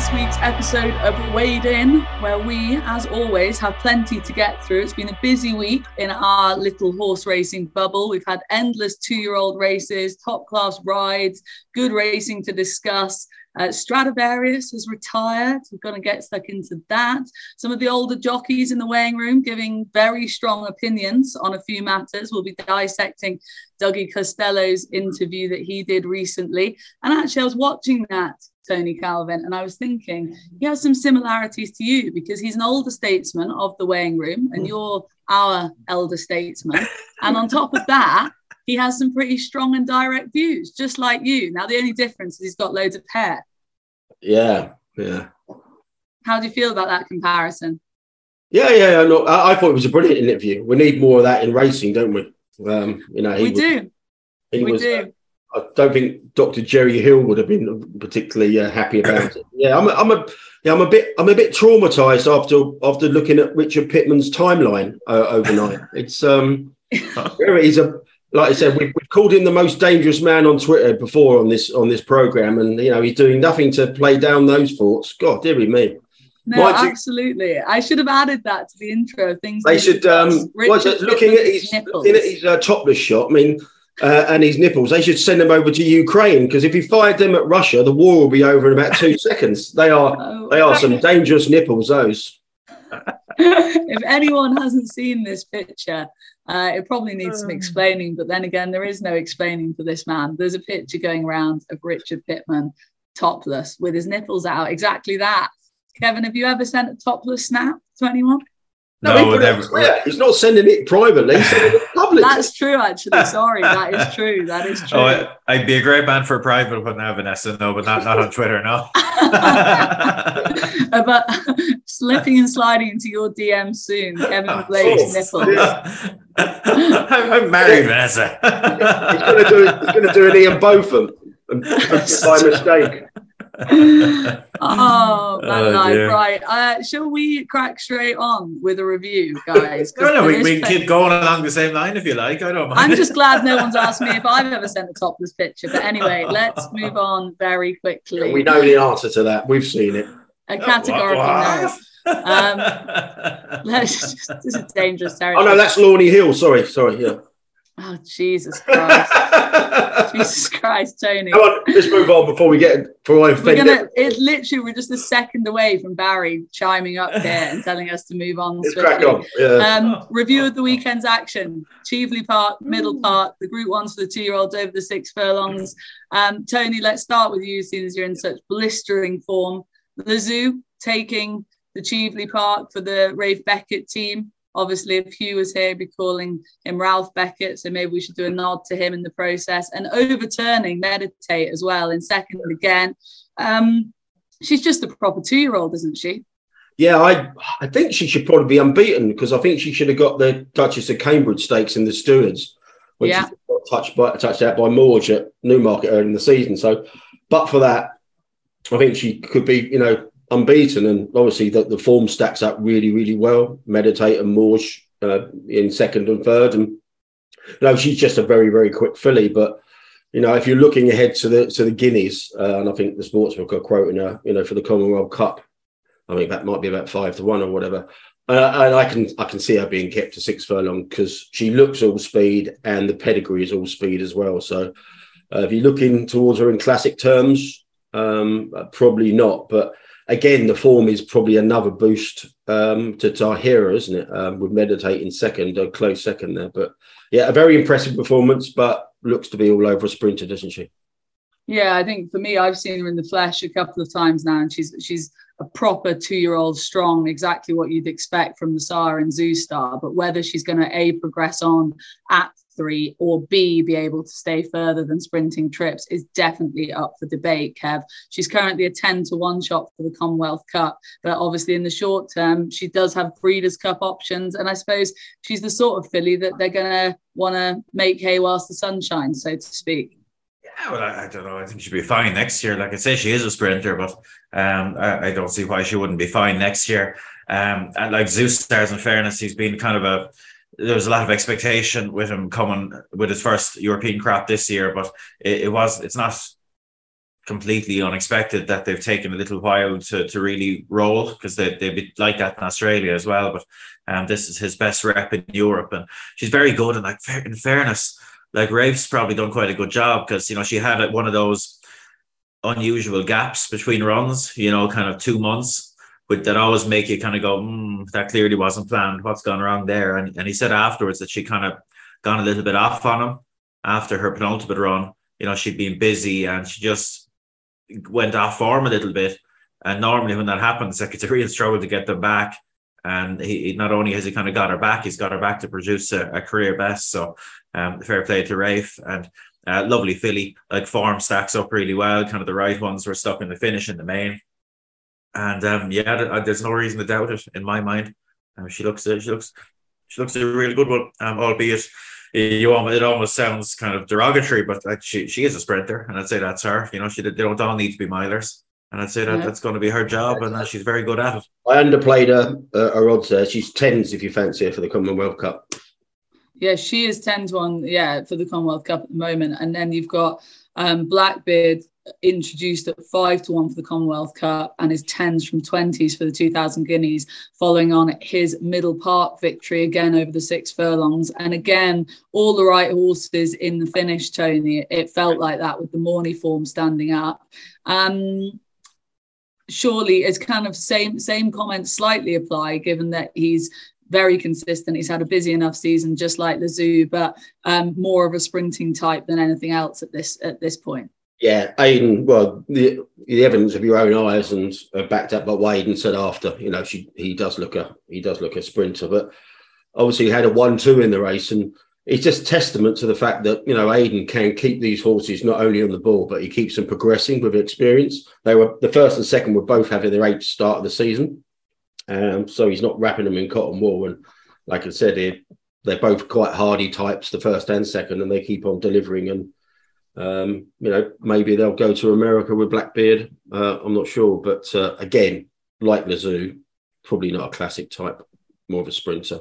this week's episode of Weighed In, where we, as always, have plenty to get through. It's been a busy week in our little horse racing bubble. We've had endless two year old races, top class rides, good racing to discuss. Uh, Stradivarius has retired. We're going to get stuck into that. Some of the older jockeys in the weighing room giving very strong opinions on a few matters. We'll be dissecting Dougie Costello's interview that he did recently. And actually, I was watching that, Tony Calvin, and I was thinking he has some similarities to you because he's an older statesman of the weighing room, and you're our elder statesman. And on top of that, he has some pretty strong and direct views, just like you. Now, the only difference is he's got loads of hair. Yeah, yeah. How do you feel about that comparison? Yeah, yeah. No, I, I thought it was a brilliant interview. We need more of that in racing, don't we? Um, you know, we was, do. He we was, do. I don't think Dr. Jerry Hill would have been particularly uh, happy about it. Yeah, I'm, a, I'm a, yeah, I'm a bit, I'm a bit traumatized after after looking at Richard Pitman's timeline uh, overnight. it's um, he's a like I said, we've, we've called him the most dangerous man on Twitter before on this on this program, and you know he's doing nothing to play down those thoughts. God, dear me. No, absolutely. I should have added that to the intro. Things they should. Um, looking at his looking at his uh, topless shot. I mean, uh, and his nipples. They should send them over to Ukraine because if he fired them at Russia, the war will be over in about two seconds. They are oh. they are some dangerous nipples. Those. if anyone hasn't seen this picture, uh, it probably needs some um. explaining. But then again, there is no explaining for this man. There's a picture going around of Richard Pitman topless with his nipples out. Exactly that. Kevin, have you ever sent a topless snap to anyone? No, no never. Yeah, he's not sending it privately. He's sending it publicly. That's true, actually. Sorry, that is true. That is oh, true. Oh, I'd be a great man for a private one now, Vanessa. No, but not, not on Twitter. No. but slipping and sliding into your DM soon, Kevin Blake's nipples. Yeah. I'm, married, Vanessa. he's going to do. He's going to do an Ian Botham by mistake oh, man, oh, right. Uh, shall we crack straight on with a review, guys? no, no, we, we keep going along the same line if you like. I don't mind. I'm just glad no one's asked me if I've ever sent a topless picture. But anyway, let's move on very quickly. Yeah, we know the answer to that. We've seen it. A categorical no. Um, let's just, this is dangerous territory. Oh no, that's Lawney Hill. Sorry, sorry. Yeah. Oh Jesus Christ! Jesus Christ, Tony. Come on, let's move on before we get before I offend. We're gonna. It literally we're just a second away from Barry chiming up here and telling us to move on. Let's crack on. Yeah. Um, review of the weekend's action: Cheveley Park, Middle Park, the Group Ones for the two-year-olds over the six furlongs. Um, Tony, let's start with you, seeing as you're in such blistering form. Lezoo taking the Cheveley Park for the Rafe Beckett team. Obviously, if Hugh was here, he'd be calling him Ralph Beckett. So maybe we should do a nod to him in the process and overturning Meditate as well in second again. Um, she's just a proper two year old, isn't she? Yeah, I I think she should probably be unbeaten because I think she should have got the Duchess of Cambridge stakes in the Stewards, which yeah. got touched by touched out by Mawj at Newmarket early in the season. So, but for that, I think she could be, you know, unbeaten, and obviously the, the form stacks up really, really well. Meditate and Mawj uh, in second and third, and you know she's just a very, very quick filly. But you know, if you're looking ahead to the to the Guineas, uh, and I think the sportsbook are quoting her, you know, for the Commonwealth Cup, I think that might be about five to one or whatever. Uh, and I can I can see her being kept to six furlong because she looks all speed and the pedigree is all speed as well. So uh, if you're looking towards her in classic terms, um, probably not. But again, the form is probably another boost um, to Tahiyra, isn't it? Um, with meditating second, a close second there. But yeah, a very impressive performance, but looks to be all over a sprinter, doesn't she? Yeah, I think for me, I've seen her in the flesh a couple of times now, and she's she's a proper two-year-old strong, exactly what you'd expect from the Star and Zoustar. But whether she's going to a progress on at three or B, be able to stay further than sprinting trips is definitely up for debate, Kev. She's currently a 10 to 1 shot for the Commonwealth Cup, but obviously in the short term, she does have Breeders' Cup options. And I suppose she's the sort of filly that they're going to want to make hay whilst the sun shines, so to speak. Yeah, well, I, I, don't know. I think she'll be fine next year. Like I say, she is a sprinter, but um, I, I, don't see why she wouldn't be fine next year. Um, and like Zoustar's, in fairness, he's been kind of a there was a lot of expectation with him coming with his first European crop this year, but it, it was it's not completely unexpected that they've taken a little while to, to really roll because they, they'd be like that in Australia as well. But um, this is his best rep in Europe. And she's very good. And like, in fairness, like Rafe's probably done quite a good job because, you know, she had one of those unusual gaps between runs, you know, kind of two months, but that always make you kind of go, mm, that clearly wasn't planned. What's gone wrong there? And, and he said afterwards that she kind of gone a little bit off on him after her penultimate run. You know, she'd been busy and she just went off form a little bit. And normally when that happens, like it's a real struggle to get them back. And he not only has he kind of got her back, he's got her back to produce a, a career best. So um, fair play to Rafe and uh, lovely filly. Like form stacks up really well. Kind of the right ones were stuck in the finish in the main. And um, yeah, there's no reason to doubt it in my mind. Um, she looks, uh, she looks, she looks a really good one. Um, albeit you almost, it almost sounds kind of derogatory, but like she she is a sprinter, and I'd say that's her. You know, she they don't all need to be milers, and I'd say that yeah. that's going to be her job, and that she's very good at it. I underplayed her uh, her odds there. She's tens if you fancy her for the Commonwealth Cup. Yeah, she is ten to one. Yeah, for the Commonwealth Cup at the moment, and then you've got um, Blackbeard introduced at five to one for the Commonwealth Cup and his tens from 20s for the 2000 Guineas, following on his Middle Park victory again over the six furlongs. And again, all the right horses in the finish, Tony. It felt like that with the Morny form standing up. Um, surely it's kind of same same comments slightly apply given that he's very consistent. He's had a busy enough season, just like Lezoo, but um, more of a sprinting type than anything else at this at this point. Yeah, Aidan. Well, the the evidence of your own eyes and uh, backed up by what Aidan said after. You know, she he does look a he does look a sprinter, but obviously he had a one-two in the race, and it's just testament to the fact that you know Aidan can keep these horses not only on the ball, but he keeps them progressing with experience. They were the first and second were both having their eighth start of the season, um, so he's not wrapping them in cotton wool. And like I said, they're both quite hardy types, the first and second, and they keep on delivering and um, you know, maybe they'll go to America with Blackbeard. Uh, I'm not sure, but uh, again, like Lezoo, probably not a classic type, more of a sprinter.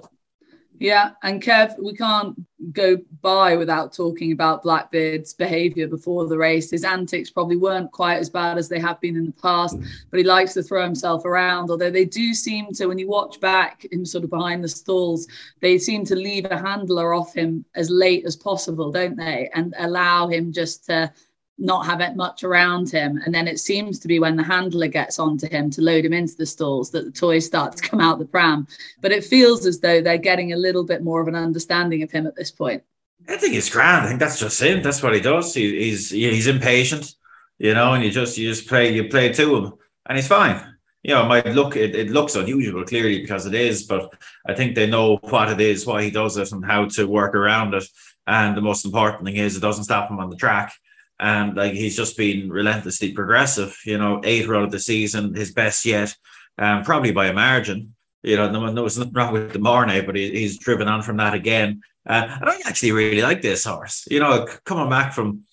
Yeah, and Kev, we can't go by without talking about Blackbeard's behaviour before the race. His antics probably weren't quite as bad as they have been in the past, mm. but he likes to throw himself around. Although they do seem to, when you watch back him sort of behind the stalls, they seem to leave a handler off him as late as possible, don't they? And allow him just to not have it much around him. And then it seems to be when the handler gets onto him to load him into the stalls that the toys start to come out the pram. But it feels as though they're getting a little bit more of an understanding of him at this point. I think he's grand. I think that's just him. That's what he does. He, he's he's impatient, you know, and you just you just play you play to him, and he's fine. You know, it might look it, it looks unusual clearly because it is, but I think they know what it is, why he does it, and how to work around it. And the most important thing is it doesn't stop him on the track and like he's just been relentlessly progressive. You know, eight run of the season, his best yet, um, probably by a margin. You know, no, no, there's nothing wrong with the Morny, but he, he's driven on from that again. Uh, and I actually really like this horse. You know, coming back from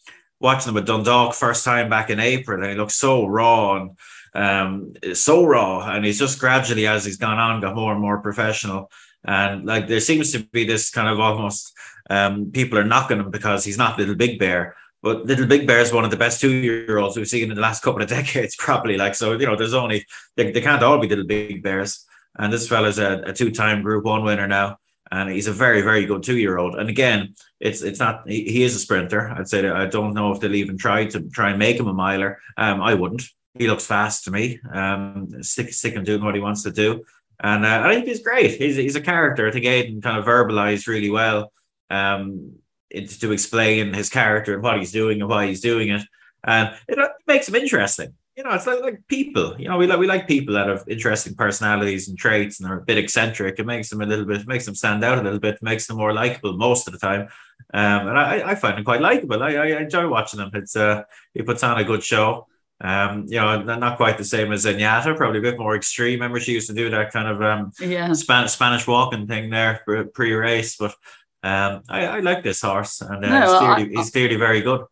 watching him at Dundalk first time back in April, and he looks so raw and um, so raw, and he's just gradually as he's gone on got more and more professional. And like there seems to be this kind of almost um, people are knocking him because he's not little big bear but Little Big Bear is one of the best two year olds we've seen in the last couple of decades, probably. Like, so, you know, there's only, they, they can't all be Little Big Bears. And this fella's a, a two time Group One winner now. And he's a very, very good two year old. And again, it's it's not, he, he, is a sprinter. I'd say I don't know if they'll even try to try and make him a miler. Um, I wouldn't. He looks fast to me. Um, stick, stick him doing what he wants to do. And uh, I think he's great. He's, he's a character. I think Aidan kind of verbalized really well. Um, to explain his character and what he's doing and why he's doing it, and it makes him interesting. You know, it's like, like people. You know, we like we like people that have interesting personalities and traits and are a bit eccentric. It makes them a little bit, makes them stand out a little bit, makes them more likable most of the time. Um, and I, I find him quite likable. I, I enjoy watching him. It's uh, he puts on a good show. Um, you know, not quite the same as Zenyatta, probably a bit more extreme. Remember, she used to do that kind of um, yeah. Spanish Spanish walking thing there pre-race, but um, I, I like this horse, and uh, no, he's, clearly, I, he's clearly very good.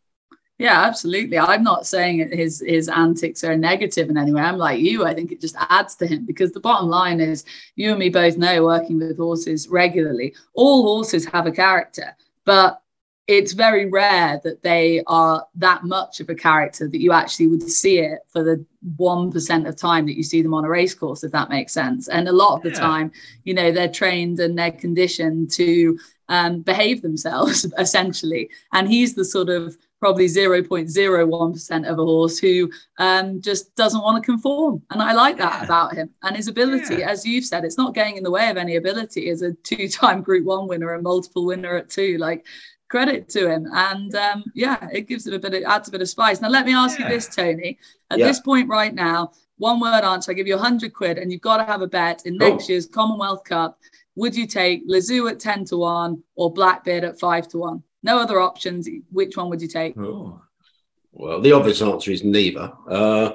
Yeah, absolutely. I'm not saying his his antics are negative in any way. I'm like you. I think it just adds to him because the bottom line is you and me both know working with horses regularly. All horses have a character, but it's very rare that they are that much of a character that you actually would see it for the 1% of time that you see them on a race course if that makes sense and a lot of the yeah. time you know they're trained and they're conditioned to um, behave themselves essentially and he's the sort of probably 0.01% of a horse who um, just doesn't want to conform. And I like that yeah. about him. And his ability, yeah. as you've said, it's not getting in the way of any ability as a two time Group One winner and multiple winner at two. Like, credit to him. And um, yeah, it gives him a bit, of, adds a bit of spice. Now, let me ask yeah. you this, Tony. At this point right now, one word answer, I give you a 100 quid, and you've got to have a bet in next year's Commonwealth Cup. Would you take Lezoo at 10 to 1 or Blackbeard at 5 to 1? no other options. Which one would you take? Oh. Well, the obvious answer is neither. Uh,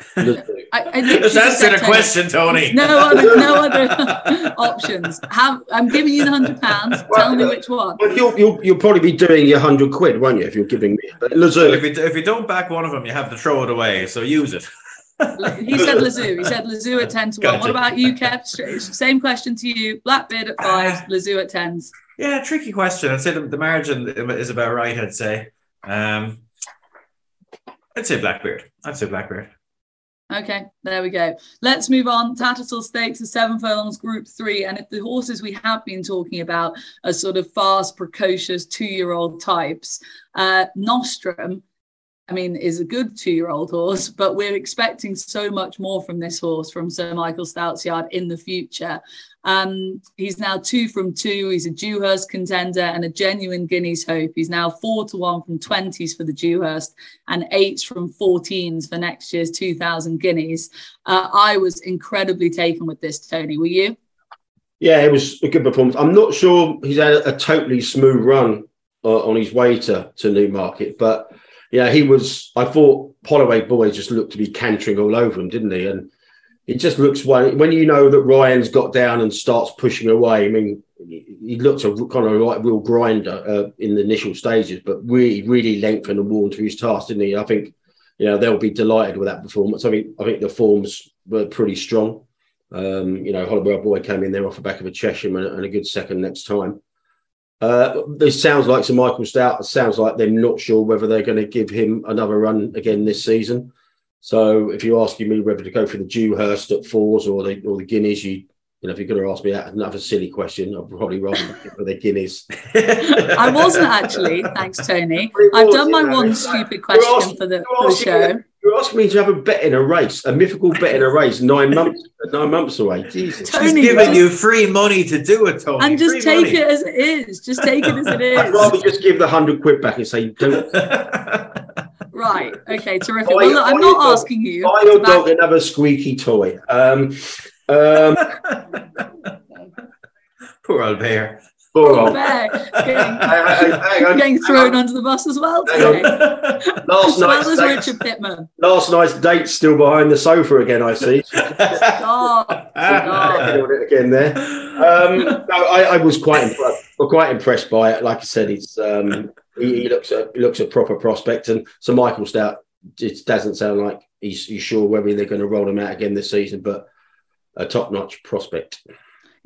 I, I Let's answer the question, Tony. No other, no other options. Have I'm giving you the hundred pounds. Well, Tell me which one. Well, you'll, you'll, you'll probably be doing your hundred quid, won't you? If you're giving me. But if, you, if you don't back one of them, you have to throw it away. So use it. he said Eaux. He said Eaux at ten to gotcha. one. What about you, Kev? Same question to you. Blackbeard at five. Uh, Les Eaux at tens. Yeah, tricky question. I'd say the, the margin is about right. I'd say. Um, I'd say Blackbeard. I'd say Blackbeard. Okay, there we go. Let's move on. Tattersall Stakes, the seven furlongs, Group Three, and if the horses we have been talking about are sort of fast, precocious two-year-old types, uh, Nostrum I mean, is a good two year old horse, but we're expecting so much more from this horse from Sir Michael Stoute's yard in the future. Um, he's now two from two. He's a Dewhurst contender and a genuine Guineas hope. He's now four to one from 20s for the Dewhurst and eight from 14s for next year's 2000 Guineas. Uh, I was incredibly taken with this, Tony. Were you? Yeah, it was a good performance. I'm not sure he's had a, totally smooth run uh, on his way to, to Newmarket, but yeah, he was. I thought Holloway boy just looked to be cantering all over him, didn't he? And it just looks when you know that Ryan's got down and starts pushing away. I mean, he looks a kind of like real grinder uh, in the initial stages, but really, really lengthened and worn to his task, didn't he? I think you know they'll be delighted with that performance. I think I think the forms were pretty strong. Um, you know, Holloway boy came in there off the back of a Chesham and a good second next time. Uh, this sounds like Sir Michael Stoute. It sounds like they're not sure whether they're going to give him another run again this season. So if you're asking me whether to go for the Dewhurst at fours or the or the Guineas, you you know, if you're going to ask me that, another silly question, I'd probably rather go for the Guineas. I wasn't actually, thanks, Tony. I've done my one stupid question asking, for the, for the show. You're asking me to have a bet in a race, a mythical bet in a race, nine months, nine months away. Jesus, Tony, She's giving you free money to do it, Tony. And just free take money. it as it is. Just take it as it is. I'd rather just give the hundred quid back and say, "Don't." right. Okay. Terrific. Buy, well, look, I'm not asking you. Buy your dog back... another squeaky toy. Um, um, Poor old bear. Poor bear. Getting, getting thrown under the bus as well today. Last night. Well Richard Pitman. Last night's date still behind the sofa again, I see. Stop. Stop. again there. Um, no, I, I, was quite impressed. quite impressed by it. Like I said, it's um, he, he, looks a he looks a proper prospect, and so Michael Stoute. It doesn't sound like he's, he's sure whether they're going to roll him out again this season, but a top notch prospect.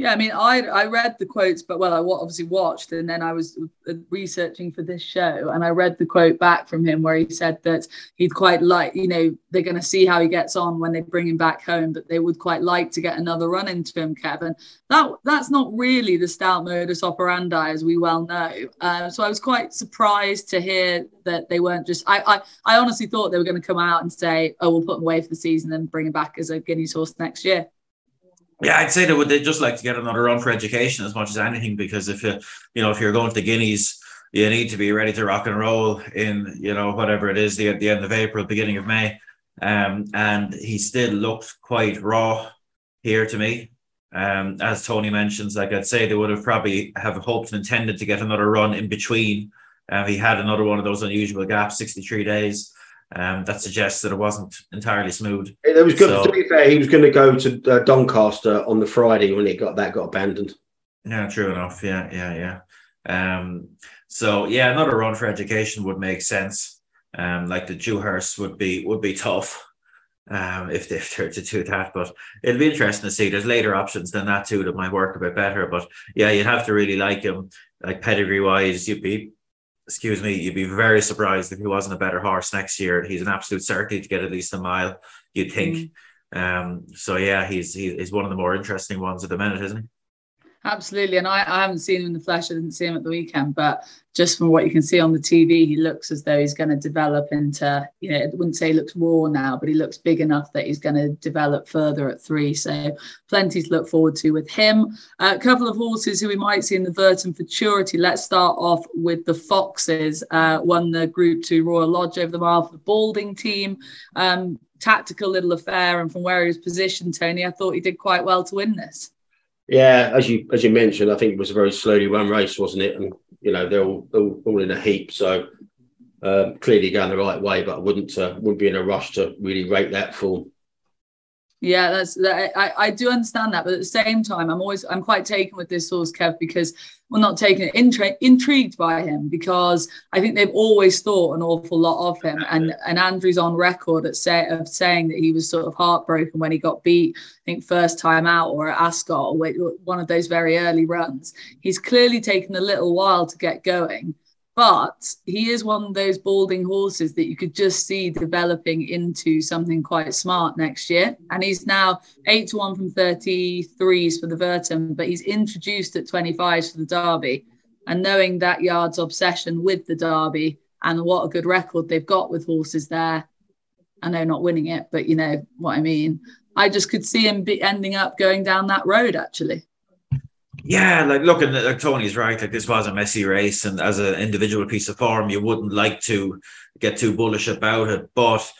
Yeah, I mean, I I read the quotes, but well, I obviously watched, and then I was uh, researching for this show, and I read the quote back from him where he said that he'd quite like, you know, they're going to see how he gets on when they bring him back home, but they would quite like to get another run into him, Kevin. That that's not really the Stoute modus operandi, as we well know. Uh, so I was quite surprised to hear that they weren't just. I I, I honestly thought they were going to come out and say, "Oh, we'll put him away for the season and bring him back as a Guineas horse next year." Yeah, I'd say they would. They just like to get another run for education as much as anything, because if you, you know, if you're going to Guineas, you need to be ready to rock and roll in, you know, whatever it is, the at the end of April, beginning of May. Um, and he still looked quite raw here to me. Um, as Tony mentions, like I'd say they would have probably have hoped and intended to get another run in between. Uh, he had another one of those unusual gaps, 63 days um, that suggests that it wasn't entirely smooth. It was good. So, to be fair, he was going to go to uh, Doncaster on the Friday when it got that got abandoned. Yeah, true enough. Yeah, yeah, yeah. Um, so yeah, another run for education would make sense. Um, like the Dewhurst would be would be tough um, if, they, they're to do that. But it'll be interesting to see. There's later options than that too that might work a bit better. But yeah, you'd have to really like him, like pedigree wise. You'd be excuse me, you'd be very surprised if he wasn't a better horse next year. He's an absolute certainty to get at least a mile, you'd think. Mm. Um, so yeah, he's he's one of the more interesting ones at the minute, isn't he? Absolutely, and I, I haven't seen him in the flesh. I didn't see him at the weekend, but just from what you can see on the TV, he looks as though he's going to develop into. You know, I wouldn't say he looks raw now, but he looks big enough that he's going to develop further at three. So plenty to look forward to with him. Uh, a couple of horses who we might see in the Vertem Futurity. Let's start off with the Foxes. Uh, won the Group Two Royal Lodge over the mile for the Balding team. Um, tactical little affair, and from where he was positioned, Tony, I thought he did quite well to win this. Yeah, as you as you mentioned, I think it was a very slowly run race, wasn't it? And you know they're all all, all in a heap, so um, clearly going the right way. But I wouldn't uh, wouldn't be in a rush to really rate that form. Yeah, that's that, I, I do understand that, but at the same time, I'm always I'm quite taken with this source, Kev, because well, not taken intri- intrigued by him because I think they've always thought an awful lot of him, and and Andrew's on record at say of saying that he was sort of heartbroken when he got beat. I think first time out or at Ascot, or one of those very early runs. He's clearly taken a little while to get going but he is one of those balding horses that you could just see developing into something quite smart next year. And he's now eight to one from 33s for the Vertem, but he's introduced at 25s for the Derby. And knowing that yard's obsession with the Derby and what a good record they've got with horses there, I know not winning it, but you know what I mean. I just could see him be ending up going down that road actually. Yeah, like look, and like Tony's right. Like this was a messy race, and as an individual piece of form, you wouldn't like to get too bullish about it. But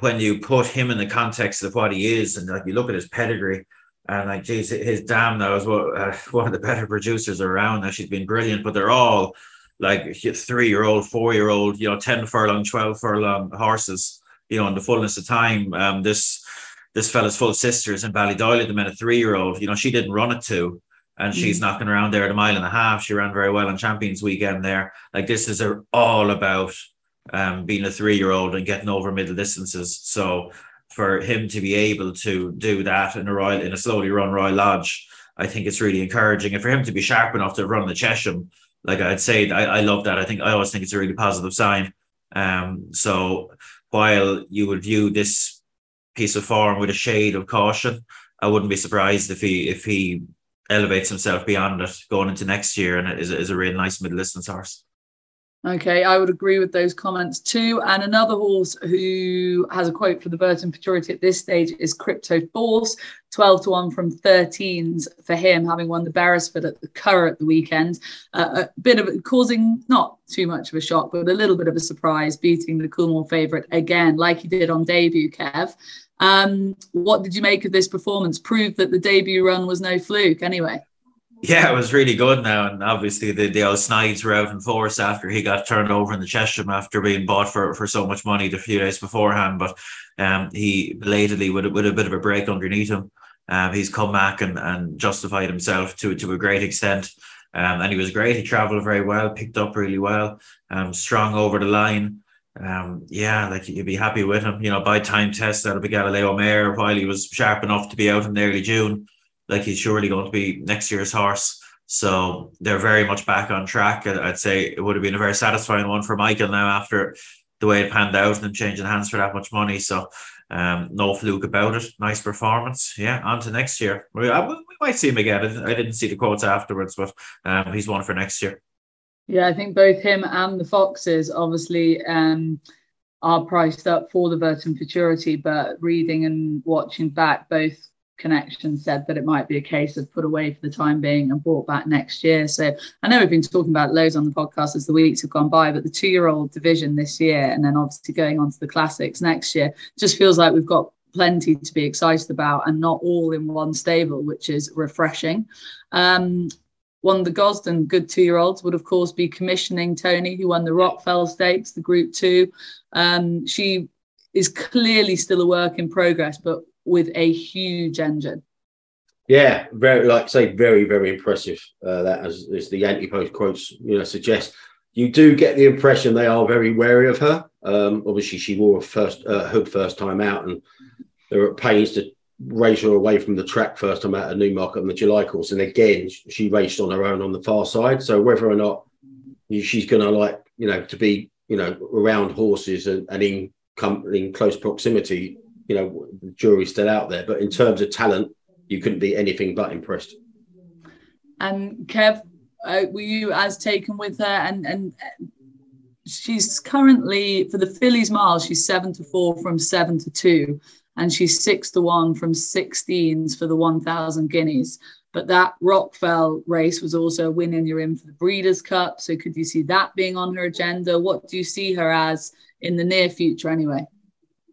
when you put him in the context of what he is, and like you look at his pedigree, and like, geez, his dam now is what, uh, one of the better producers around. Now she's been brilliant, but they're all like three year old, four year old, you know, ten furlong, twelve furlong horses. You know, in the fullness of time, um, this this fella's full sisters in Ballydoyle at the minute, three year old. You know, she didn't run it to and she's mm. knocking around there at a mile and a half. She ran very well on Champions Weekend there. Like this is a, all about um, being a three year old and getting over middle distances. So for him to be able to do that in a royal in a slowly run Royal Lodge, I think it's really encouraging. And for him to be sharp enough to run the Chesham, like I'd say, I, I love that. I think I always think it's a really positive sign. Um, so while you would view this piece of form with a shade of caution, I wouldn't be surprised if he if he elevates himself beyond it going into next year and is, is a really nice middle distance horse. Okay, I would agree with those comments too. And another horse who has a quote for the Vertem Futurity at this stage is Crypto Force, 12 to 1 from 13s for him, having won the Beresford at the Curragh at the weekend. Uh, a bit of causing not too much of a shock, but a little bit of a surprise, beating the Coolmore favourite again, like he did on debut, Kev. Um, what did you make of this performance? Proved that the debut run was no fluke, anyway. Yeah, it was really good now. And obviously, the, the old Snides were out in force after he got turned over in the Chesham after being bought for, for so much money the few days beforehand. But um, he belatedly, with, with a bit of a break underneath him, um, he's come back and, and justified himself to, to a great extent. Um, and he was great. He travelled very well, picked up really well, um, strong over the line um, yeah, like you'd be happy with him. You know, by time test that'll be Galileo Mayer while he was sharp enough to be out in early June. Like he's surely going to be next year's horse. So they're very much back on track. I'd say it would have been a very satisfying one for Michael now after the way it panned out and changing hands for that much money. So um, no fluke about it. Nice performance. Yeah, on to next year. We, we might see him again. I didn't see the quotes afterwards, but um, he's one for next year. Yeah, I think both him and the Foxes obviously um, are priced up for the Vertem Futurity, but reading and watching back, both connections said that it might be a case of put away for the time being and brought back next year. So I know we've been talking about loads on the podcast as the weeks have gone by, but the two year old division this year and then obviously going on to the classics next year just feels like we've got plenty to be excited about and not all in one stable, which is refreshing. Um, of the Gosden good two year olds would, of course, be commissioning Tony, who won the Rockfel Stakes, the Group Two. Um, she is clearly still a work in progress, but with a huge engine. Yeah, very like say very very impressive. Uh, that as, as the anti-post quotes you know suggest. You do get the impression they are very wary of her. Um, obviously, she wore a first uh, hood first time out, and they were at pains to race her away from the track first time out at Newmarket on the July course. And again, she raced on her own on the far side. So whether or not she's going to like you know, to be you know around horses and, and in in close proximity, you know, the jury's still out there. But in terms of talent, you couldn't be anything but impressed. And Kev, uh, were you as taken with her? And and she's currently for the Fillies Mile, she's seven to four from seven to two, and she's six to one from 16s for the 1,000 guineas. But that Rockfel race was also a win, and you're in for the Breeders' Cup. So could you see that being on her agenda? What do you see her as in the near future, anyway?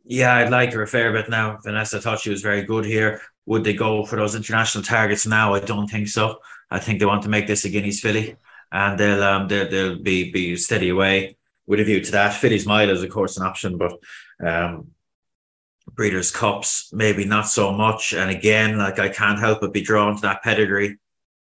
Yeah, I'd like her a fair bit now. Vanessa thought she was very good here. Would they go for those international targets now? I don't think so. I think they want to make this a Guineas filly, and they'll um they'll, they'll be be steady away with a view to that. Filly's Mile is of course an option, but um Breeders' Cups maybe not so much. And again, like I can't help but be drawn to that pedigree.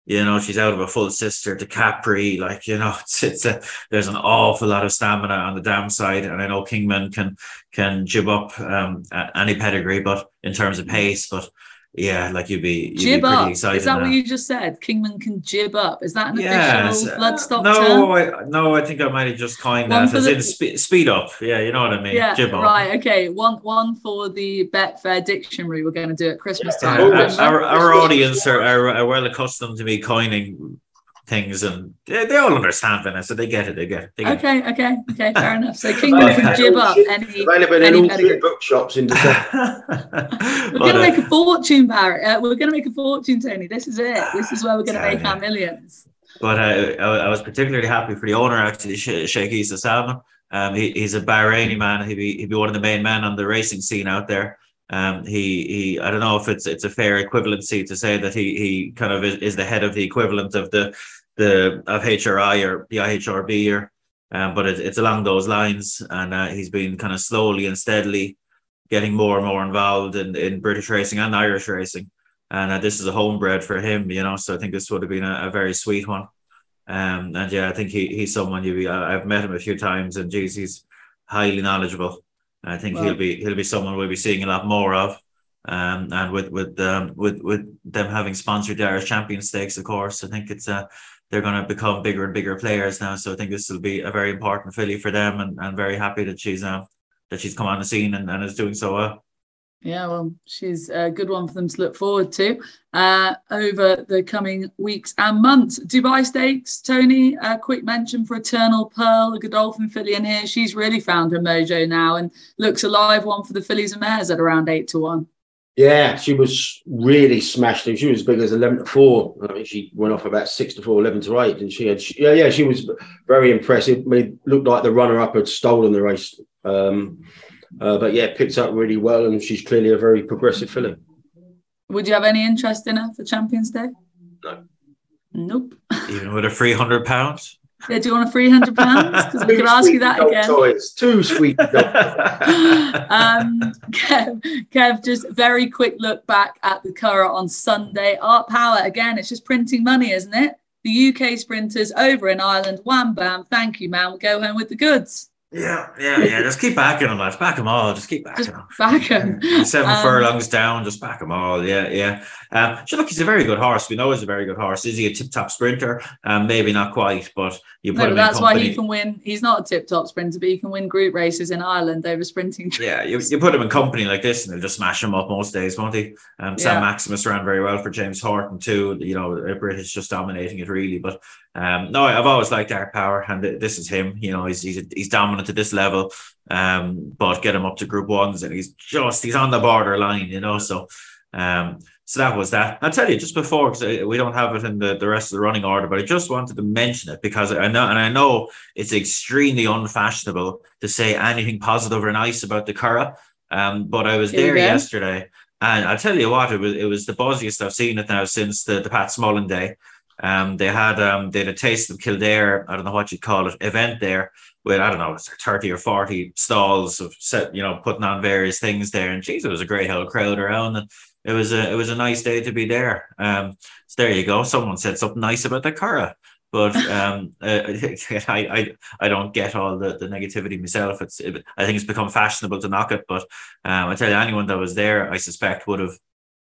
You know, she's out of a full sister to Capri. Like, you know, it's it's a there's an awful lot of stamina on the dam side. And I know Kingman can can jib up um any pedigree, but in terms of pace, but yeah, like you'd be, you'd jib be up. excited. Is that now. what you just said? Kingman can jib up. Is that an Yeah, official bloodstock no, term? I, no, I think I might have just coined One that as the- in spe- speed up. Yeah, you know what I mean. Yeah, Jib up. right. Okay, one one for the Betfair dictionary. We're going to do at Christmas time. Our, our, our audience are, are, are well accustomed to me coining things, and they, they all understand Vanessa. They get it. They get it. They get it. Okay, okay, okay, fair enough. So Kingman can jib up any. Available in any all three bookshops in December. We're going to uh, make a fortune, Barry. Uh, we're going to make a fortune, Tony. This is it. This is where we're going to make our millions. But uh, I, I was particularly happy for the owner, actually, Sheikh Issa Salman. Um, he, he's a Bahraini man. He'd be, he'd be one of the main men on the racing scene out there. Um, he, he, I don't know if it's it's a fair equivalency to say that he, he kind of is, is the head of the equivalent of the the of HRI or the IHRB or, um, but it, it's along those lines. And uh, he's been kind of slowly and steadily getting more and more involved in, in British racing and Irish racing. And uh, this is a homebred for him, you know. So I think this would have been a, a very sweet one. Um, and yeah, I think he, he's someone you. I've met him a few times, and geez, he's highly knowledgeable. I think he'll be he'll be someone we'll be seeing a lot more of. Um, and with with um, with with them having sponsored the Irish Champion Stakes, of course, I think it's uh they're going to become bigger and bigger players now. So I think this will be a very important filly for them, and and very happy that she's uh, that she's come on the scene and, and is doing so well. Yeah, well, she's a good one for them to look forward to uh, over the coming weeks and months. Dubai Stakes, Tony, a quick mention for Eternal Pearl, a Godolphin filly in here. She's really found her mojo now and looks a live one for the fillies and mares at around eight to one. Yeah, she was really smashed. She was as big as 11 to 4. I mean, she went off about 6 to 4, 11 to 8. And she had, she, yeah, yeah, she was very impressive. I mean, it looked like the runner up had stolen the race. Um, uh, but yeah, picked up really well. And she's clearly a very progressive filly. Would you have any interest in her for Champions Day? No. Nope. Even with a three hundred pounds. Yeah, do you want a three hundred pounds? Because we Two could ask you that again. Toys, two sweet um, Kev, Kev, just very quick look back at the Curragh on Sunday. Art Power again. It's just printing money, isn't it? The UK sprinters over in Ireland. Wham bam. Thank you, man. We'll go home with the goods. Yeah, yeah, yeah. Just keep backing them, lads. Back them all. Just keep backing Just back them. back 'em. Seven Um, furlongs down. Just back them all. Yeah, yeah. Um, so look, he's a very good horse. We know he's a very good horse. Is he a tip-top sprinter? Um, maybe not quite, but you put No, him that's why he can win. He's not a tip top sprinter, but he can win group races in Ireland over sprinting. Yeah, you, you put him in company like this, and they'll just smash him up most days, won't he? Um, Sam Yeah. Maximus ran very well for James Horton too. You know, British just dominating it really. But um, no, I've always liked Art Power, and this is him. You know, he's he's he's dominant at this level. Um, but get him up to Group Ones, and he's just he's on the borderline. You know, so um, so that was that. I'll tell you just before because we don't have it in the, the rest of the running order, but I just wanted to mention it because I know and I know it's extremely unfashionable to say anything positive or nice about the Curragh. Um, but I was Here there yesterday, and I'll tell you what, it was it was the buzziest I've seen it now since the, the Pat Smullen day. Um, they had um they had a taste of Kildare, I don't know what you'd call it, event there with I don't know, it's 30 or 40 stalls of set, you know, putting on various things there. And geez, it was a great whole crowd around and it was a it was a nice day to be there. Um so there you go. Someone said something nice about the Curragh. But um, uh, I, I I don't get all the, the negativity myself. It's it, I think it's become fashionable to knock it, but um, I tell you, anyone that was there, I suspect would have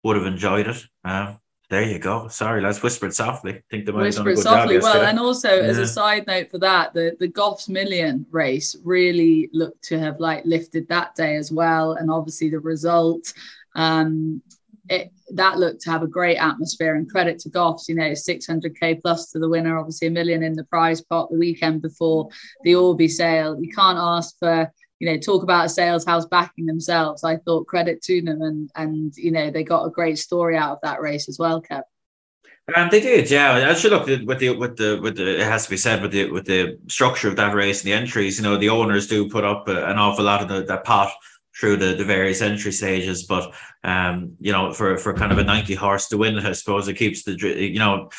would have enjoyed it. Um, There you go. Sorry, let's whisper it softly. I think they might whisper have done a good softly. job Well, and also as a side note for that, the the Goffs Million race really looked to have like lifted that day as well, and obviously the result. Um, it, that looked to have a great atmosphere and credit to Goffs, you know, 600k plus to the winner, obviously a million in the prize pot the weekend before the Orby sale. You can't ask for, you know, talk about a sales house backing themselves. I thought credit to them and and you know they got a great story out of that race as well, Kev. Um, they did, yeah. I should look at with the with the with the. It has to be said with the with the structure of that race and the entries. You know, the owners do put up an awful lot of the, that pot through the, the various entry stages. But um, you know, for for kind of a ninety horse to win it, I suppose it keeps the you know.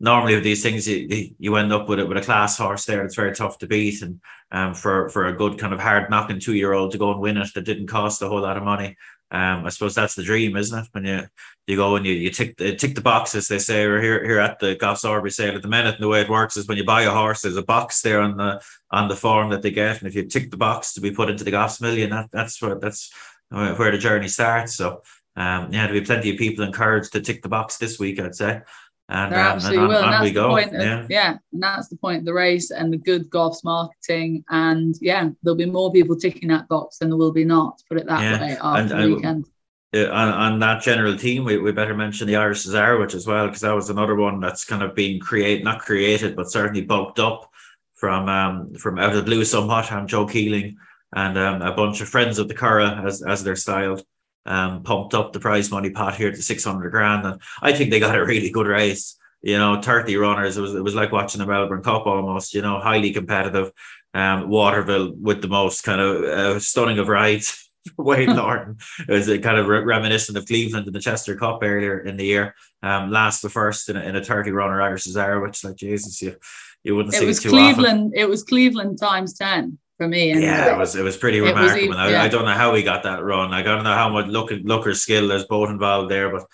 Normally with these things, you, you end up with it with a class horse there. It's very tough to beat, and um, for for a good kind of hard knocking two year old to go and win it that didn't cost a whole lot of money. Um, I suppose that's the dream, isn't it? When you you go and you, you tick the tick the boxes, they say, or here here at the Goffs Orby sale at the minute. And the way it works is when you buy a horse, there's a box there on the on the form that they get, and if you tick the box to be put into the Goffs Million, that that's where that's where the journey starts. So um, yeah, there'll be plenty of people encouraged to tick the box this week, I'd say. And, There um, absolutely and will. And on that's we the go. point. Of, yeah. yeah. and that's the point of the race and the good Goffs' marketing. And yeah, there'll be more people ticking that box than there will be not. Put it that Yeah, way after and the weekend. uh, on, on that general team, we, we better mention the Irish Cesarewitch as well, because that was another one that's kind of been created, not created, but certainly bulked up from um, from out of the blue somewhat. I'm Joe Keeling and um, a bunch of friends of the Curragh, as, as they're styled, um, pumped up the prize money pot here to 600 grand. And I think they got a really good race. You know, 30 runners. It was, it was like watching the Melbourne Cup almost, you know, highly competitive. Um, Waterville with the most kind of uh, stunning of rides. Wade Norton. It was a kind of re- reminiscent of Cleveland in the Chester Cup earlier in the year. Um, last the first in a, in a 30 runner Irish Cesaro, which like Jesus, you you wouldn't It see was it too often. Cleveland. It was Cleveland times 10 for me. And Yeah, it was it was pretty It was remarkable. even- I, yeah. I don't know how he got that run. Like, I don't know how much look looker's skill there's both involved there, but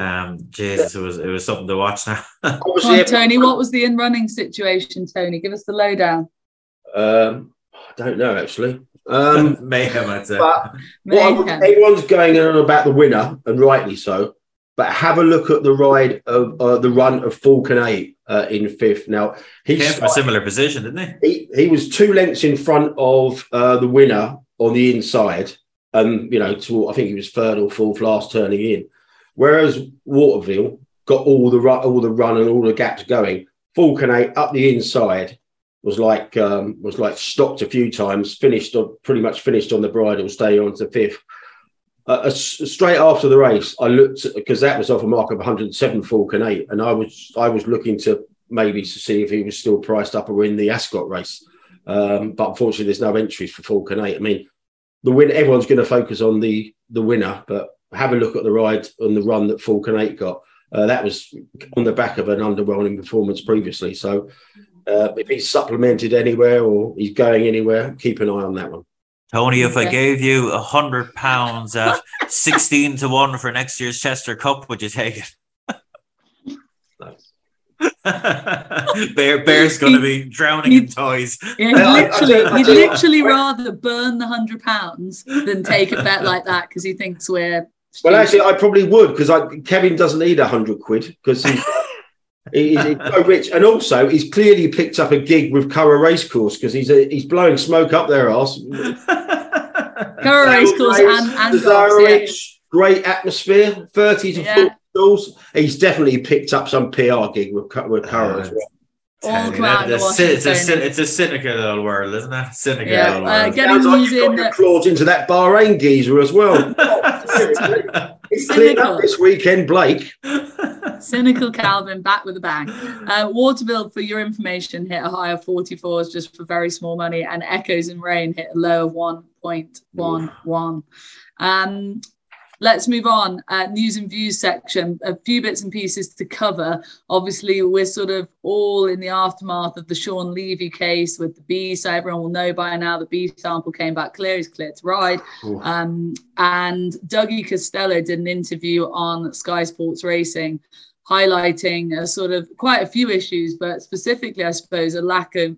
um, Jesus, it was it was something to watch now. Come on, Tony, what was the in running situation, Tony? Give us the lowdown. um, I don't know actually. Um, Mayhem, I'd say. but what I would- everyone's going on about the winner, and rightly so. But have a look at the ride of uh, the run of Falcon Eight uh, in fifth. Now He he's came from a similar position, didn't he? he, he was two lengths in front of uh, the winner on the inside, and you know, to, I think he was third or fourth last turning in. Whereas Waterville got all the ru- all the run and all the gaps going. Falcon Eight up the inside was like um, was like stopped a few times, finished on pretty much finished on the bridle, stay on to fifth. Uh, uh, straight after the race, I looked because that was off a mark of 107 Falcon Eight, and I was I was looking to maybe to see if he was still priced up or in the Ascot race. Um, but unfortunately, there's no entries for Falcon 8. I mean, the win. Everyone's going to focus on the the winner, but have a look at the ride and the run that Falcon 8 got. Uh, that was on the back of an underwhelming performance previously. So, uh, if he's supplemented anywhere or he's going anywhere, keep an eye on that one. Tony, if I gave you a hundred pounds at sixteen to one for next year's Chester Cup, would you take it? Bear, Bear's going to be drowning in toys. Yeah, I- I- I literally, he'd literally rather burn the hundred pounds than take a bet like that because he thinks we're. Well, actually, I probably would because Kevin doesn't need a hundred quid because he's, he- he's, he's so rich, and also he's clearly picked up a gig with Curragh Racecourse because he's a, he's blowing smoke up their arse. Curragh Racecourse and and Goffs, yeah. Great atmosphere, thirty to Yeah. forty. He's definitely picked up some PR gig with Cu- with Curragh as well. All Tell you come out the it's, a, it's, a, washing, cyn- Tony. it's a cynical little world, isn't it? Cynical Yeah, little uh, world. get- Sounds like using you've got claws into that Bahrain geezer as well. He's cleaned Cynical. up this weekend, Blake. Cynical Calvin back with a bang. Uh, Waterville, for your information, hit a high of 44s just for very small money, and Echoes in Rain hit a low of 1.11. Um, let's move on. Uh, news and views section, a few bits and pieces to cover. Obviously, we're sort of all in the aftermath of the Sean Levey case with the B. So everyone will know by now the B sample came back clear. He's clear to ride. Um, and Dougie Costello did an interview on Sky Sports Racing, highlighting a sort of quite a few issues, but specifically, I suppose, a lack of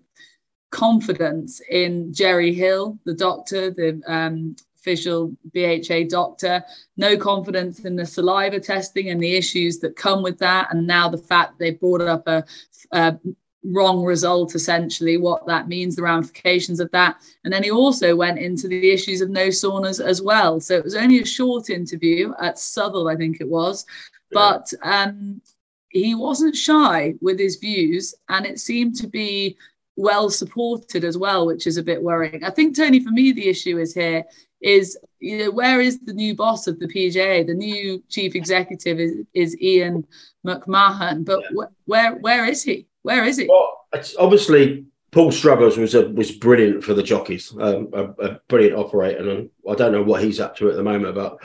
confidence in Jerry Hill, the doctor, the um, official BHA doctor, no confidence in the saliva testing and the issues that come with that. And now the fact they brought up a, a wrong result, essentially, what that means, the ramifications of that. And then he also went into the issues of no saunas as well. So it was only a short interview at Southwell, I think it was. But um, he wasn't shy with his views, and it seemed to be well supported as well, which is a bit worrying. I think, Tony, for me, the issue is here is you know where is the new boss of the PJA? The new chief executive is, is Ian McMahon, but yeah. wh- where where is he? Where is he? Well, it's obviously Paul Struthers was a, was brilliant for the jockeys, um, a, a, brilliant operator, and I don't know what he's up to at the moment, but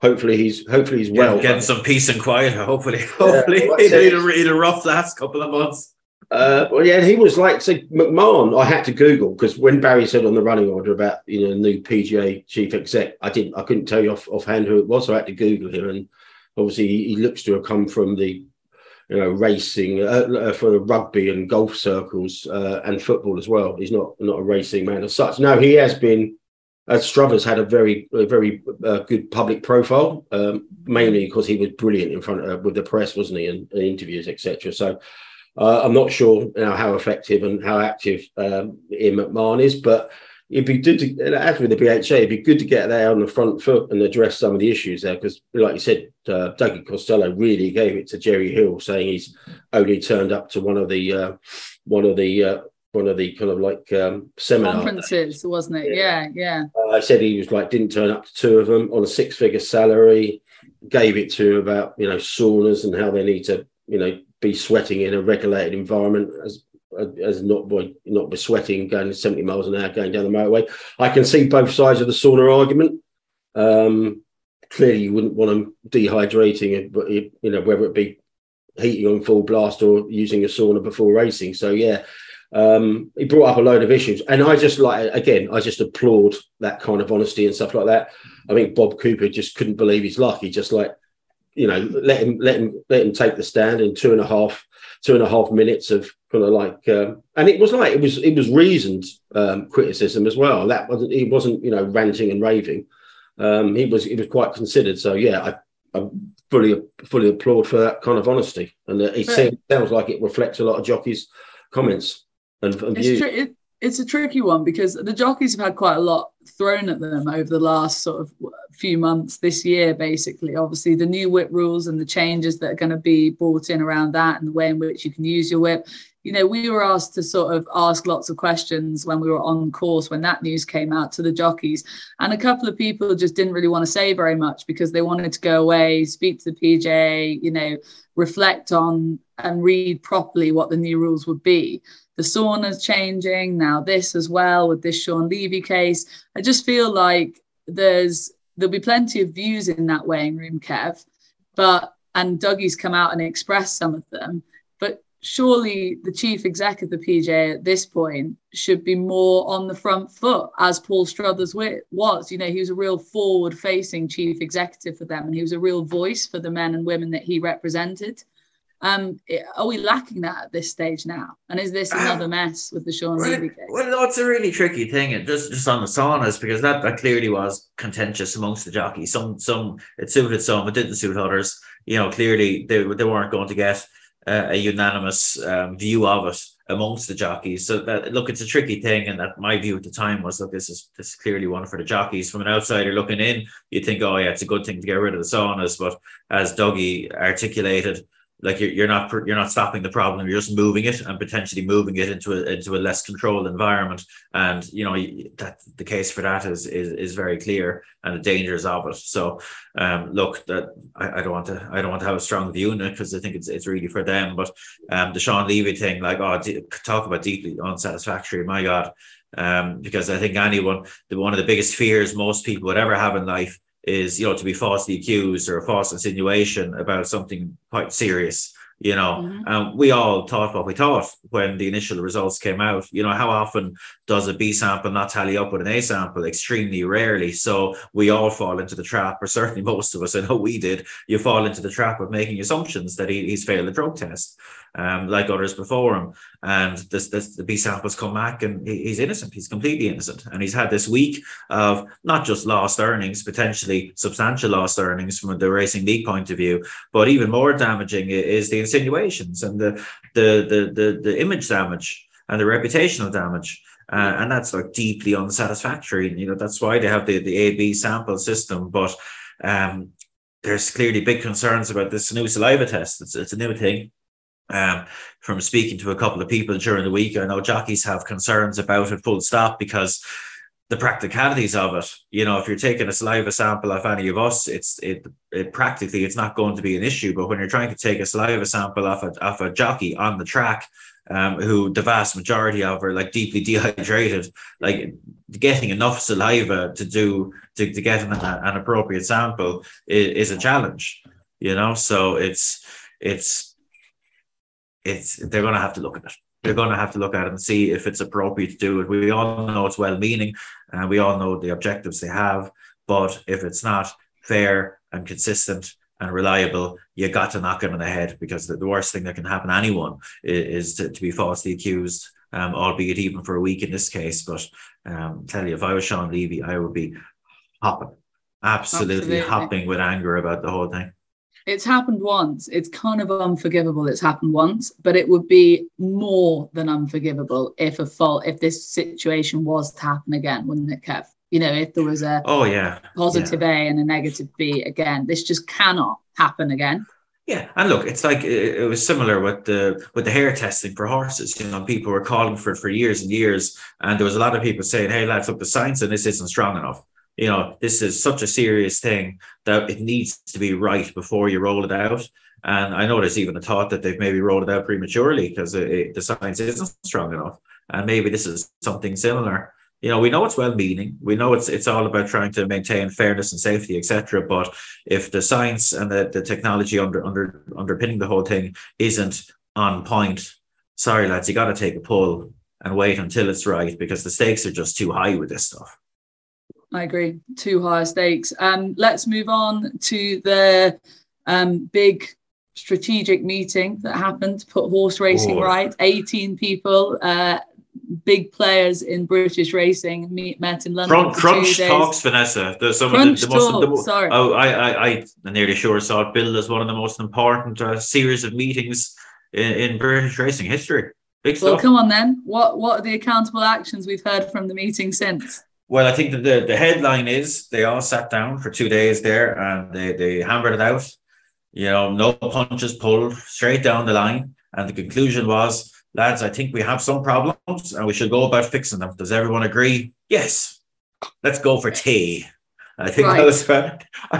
hopefully he's hopefully he's well. Getting some peace and quiet. Hopefully, hopefully yeah, he had a rough last couple of months. Uh, well, yeah, he was like so McMahon. I had to Google because when Barry said on the running order about you know new PJA chief exec, I didn't, I couldn't tell you off offhand who it was, so I had to Google him. And obviously, he, he looks to have come from the you know racing uh, uh for rugby and golf circles uh, and football as well. He's not not a racing man as such. No, he has been. As Struthers had a very, a very uh, good public profile, um, mainly because he was brilliant in front of with the press, wasn't he, and, and interviews, etc. So uh, I'm not sure you know, how effective and how active um, Ian McMahon is, but it'd be good to, as with the BHA, it'd be good to get there on the front foot and address some of the issues there. Because, like you said, uh, Dougie Costello really gave it to Jerry Hill, saying he's only turned up to one of the uh, one of the uh, one of the kind of like um, seminar conferences, wasn't it? Yeah, yeah. yeah. I said he was like didn't turn up to two of them on a six figure salary. Gave it to about you know saunas and how they need to you know be sweating in a regulated environment as as not by not by sweating going 70 miles an hour going down the motorway. I can see both sides of the sauna argument. Um, clearly, you wouldn't want them dehydrating, but you know whether it be heating on full blast or using a sauna before racing. So yeah, um, he brought up a load of issues, and I just like again, I just applaud that kind of honesty and stuff like that. I think Bob Cooper just couldn't believe his luck. He just like you know, let him let him let him take the stand in two and a half two and a half minutes of kind of like, um, and it was like it was it was reasoned um, criticism as well. That wasn't he wasn't you know ranting and raving. Um, he was he was quite considered. So yeah, I, I fully fully applaud for that kind of honesty, and it seems, sounds like it reflects a lot of jockeys' comments and, and views. It, it's a tricky one because the jockeys have had quite a lot thrown at them over the last sort of few months this year basically. Obviously the new whip rules and the changes that are going to be brought in around that and the way in which you can use your whip. You know we were asked to sort of ask lots of questions when we were on course when that news came out to the jockeys. And a couple of people just didn't really want to say very much because they wanted to go away speak to the pj you know reflect on and read properly what the new rules would be the sauna's changing now this as well with this Sean Levey case. I just feel like there's there'll be plenty of views in that weighing room Kev but and Dougie's come out and expressed some of them but surely the chief exec of the PJ at this point should be more on the front foot as Paul Struthers was. You know he was a real forward facing chief executive for them and he was a real voice for the men and women that he represented um, are we lacking that at this stage now? And is this another um, mess with the Sean well, Levey case? Well, no, it's a really tricky thing, and just just on the saunas because that, that clearly was contentious amongst the jockeys. Some some it suited some, it didn't suit others. You know, clearly they they weren't going to get uh, a unanimous um, view of it amongst the jockeys. So that look, it's a tricky thing, and that my view at the time was, look, this is this is clearly one for the jockeys. From an outsider looking in, you'd think, oh yeah, it's a good thing to get rid of the saunas, but as Dougie articulated like you're, you're not you're not stopping the problem you're just moving it and potentially moving it into a into a less controlled environment. And you know that the case for that is is, is very clear and the dangers of it. So um look that I, I don't want to I don't want to have a strong view on it because I think it's it's really for them. But um the Sean Levey thing like oh talk about deeply unsatisfactory my god. Um because I think anyone the one of the biggest fears most people would ever have in life is you know to be falsely accused or a false insinuation about something quite serious you know. Mm-hmm. and we all thought what we thought when the initial results came out. You know how often does a b sample not tally up with an a sample? Extremely rarely. So we all fall into the trap or certainly most of us i know we did. You fall into the trap of making assumptions that he, he's failed a drug test um, like others before him. And this, this the B samples come back and he, he's innocent. He's completely innocent. And he's had this week of not just lost earnings, potentially substantial lost earnings from the racing league point of view, but even more damaging is the insinuations and the the the the, the image damage and the reputational damage. Uh, and that's like deeply unsatisfactory. You know, that's why they have the, the AB sample system. But um, there's clearly big concerns about this new saliva test. It's, it's a new thing. Um, from speaking to a couple of people during the week, I know jockeys have concerns about it full stop because the practicalities of it. You know, if you're taking a saliva sample of any of us, it's it, it practically it's not going to be an issue. But when you're trying to take a saliva sample off a off a jockey on the track, um, who the vast majority of are like deeply dehydrated, like getting enough saliva to do to, to get an, an appropriate sample is, is a challenge. You know, so it's it's it's they're going to have to look at it. They're going to have to look at it and see if it's appropriate to do it. We all know it's well-meaning, and we all know the objectives they have. But if it's not fair and consistent and reliable, you got to knock it on the head because the, the worst thing that can happen to anyone is, is to, to, be falsely accused, um, albeit even for a week in this case. But um, tell you, if I was Sean Levey, I would be hopping, absolutely, absolutely. hopping with anger about the whole thing it's happened once. It's kind of unforgivable. It's happened once, but it would be more than unforgivable if a fault, if this situation was to happen again, wouldn't it, Kev? You know, if there was a oh yeah positive yeah. A and a negative B again, this just cannot happen again. Yeah, and look, it's like it, was similar with the with the hair testing for horses. You know, people were calling for it for years and years, and there was a lot of people saying, "Hey, lads, look, the science and this isn't strong enough." You know, this is such a serious thing that it needs to be right before you roll it out. And I know there's even a thought that they've maybe rolled it out prematurely because the science isn't strong enough. And maybe this is something similar. You know, we know it's well-meaning. We know it's it's all about trying to maintain fairness and safety, etc. But if the science and the, the technology under under underpinning the whole thing isn't on point, sorry lads, you got to take a pull and wait until it's right because the stakes are just too high with this stuff. I agree. Too high stakes. Um, let's move on to the um, big strategic meeting that happened to put horse racing oh. right. 18 people, uh, big players in British racing meet, met in London. Crunch, crunch talks, Vanessa. The, some crunch of the, the most, talk, the, sorry. Oh, I, I, I nearly sure saw it billed as one of the most important uh, series of meetings in, in British racing history. Big well, come on then. What what are the accountable actions we've heard from the meeting since? Well, I think that the, the headline is they all sat down for two days there and they, they hammered it out. You know, no punches pulled straight down the line. And the conclusion was, lads, I think we have some problems and we should go about fixing them. Does everyone agree? Yes. Let's go for tea. I think right. that was fair.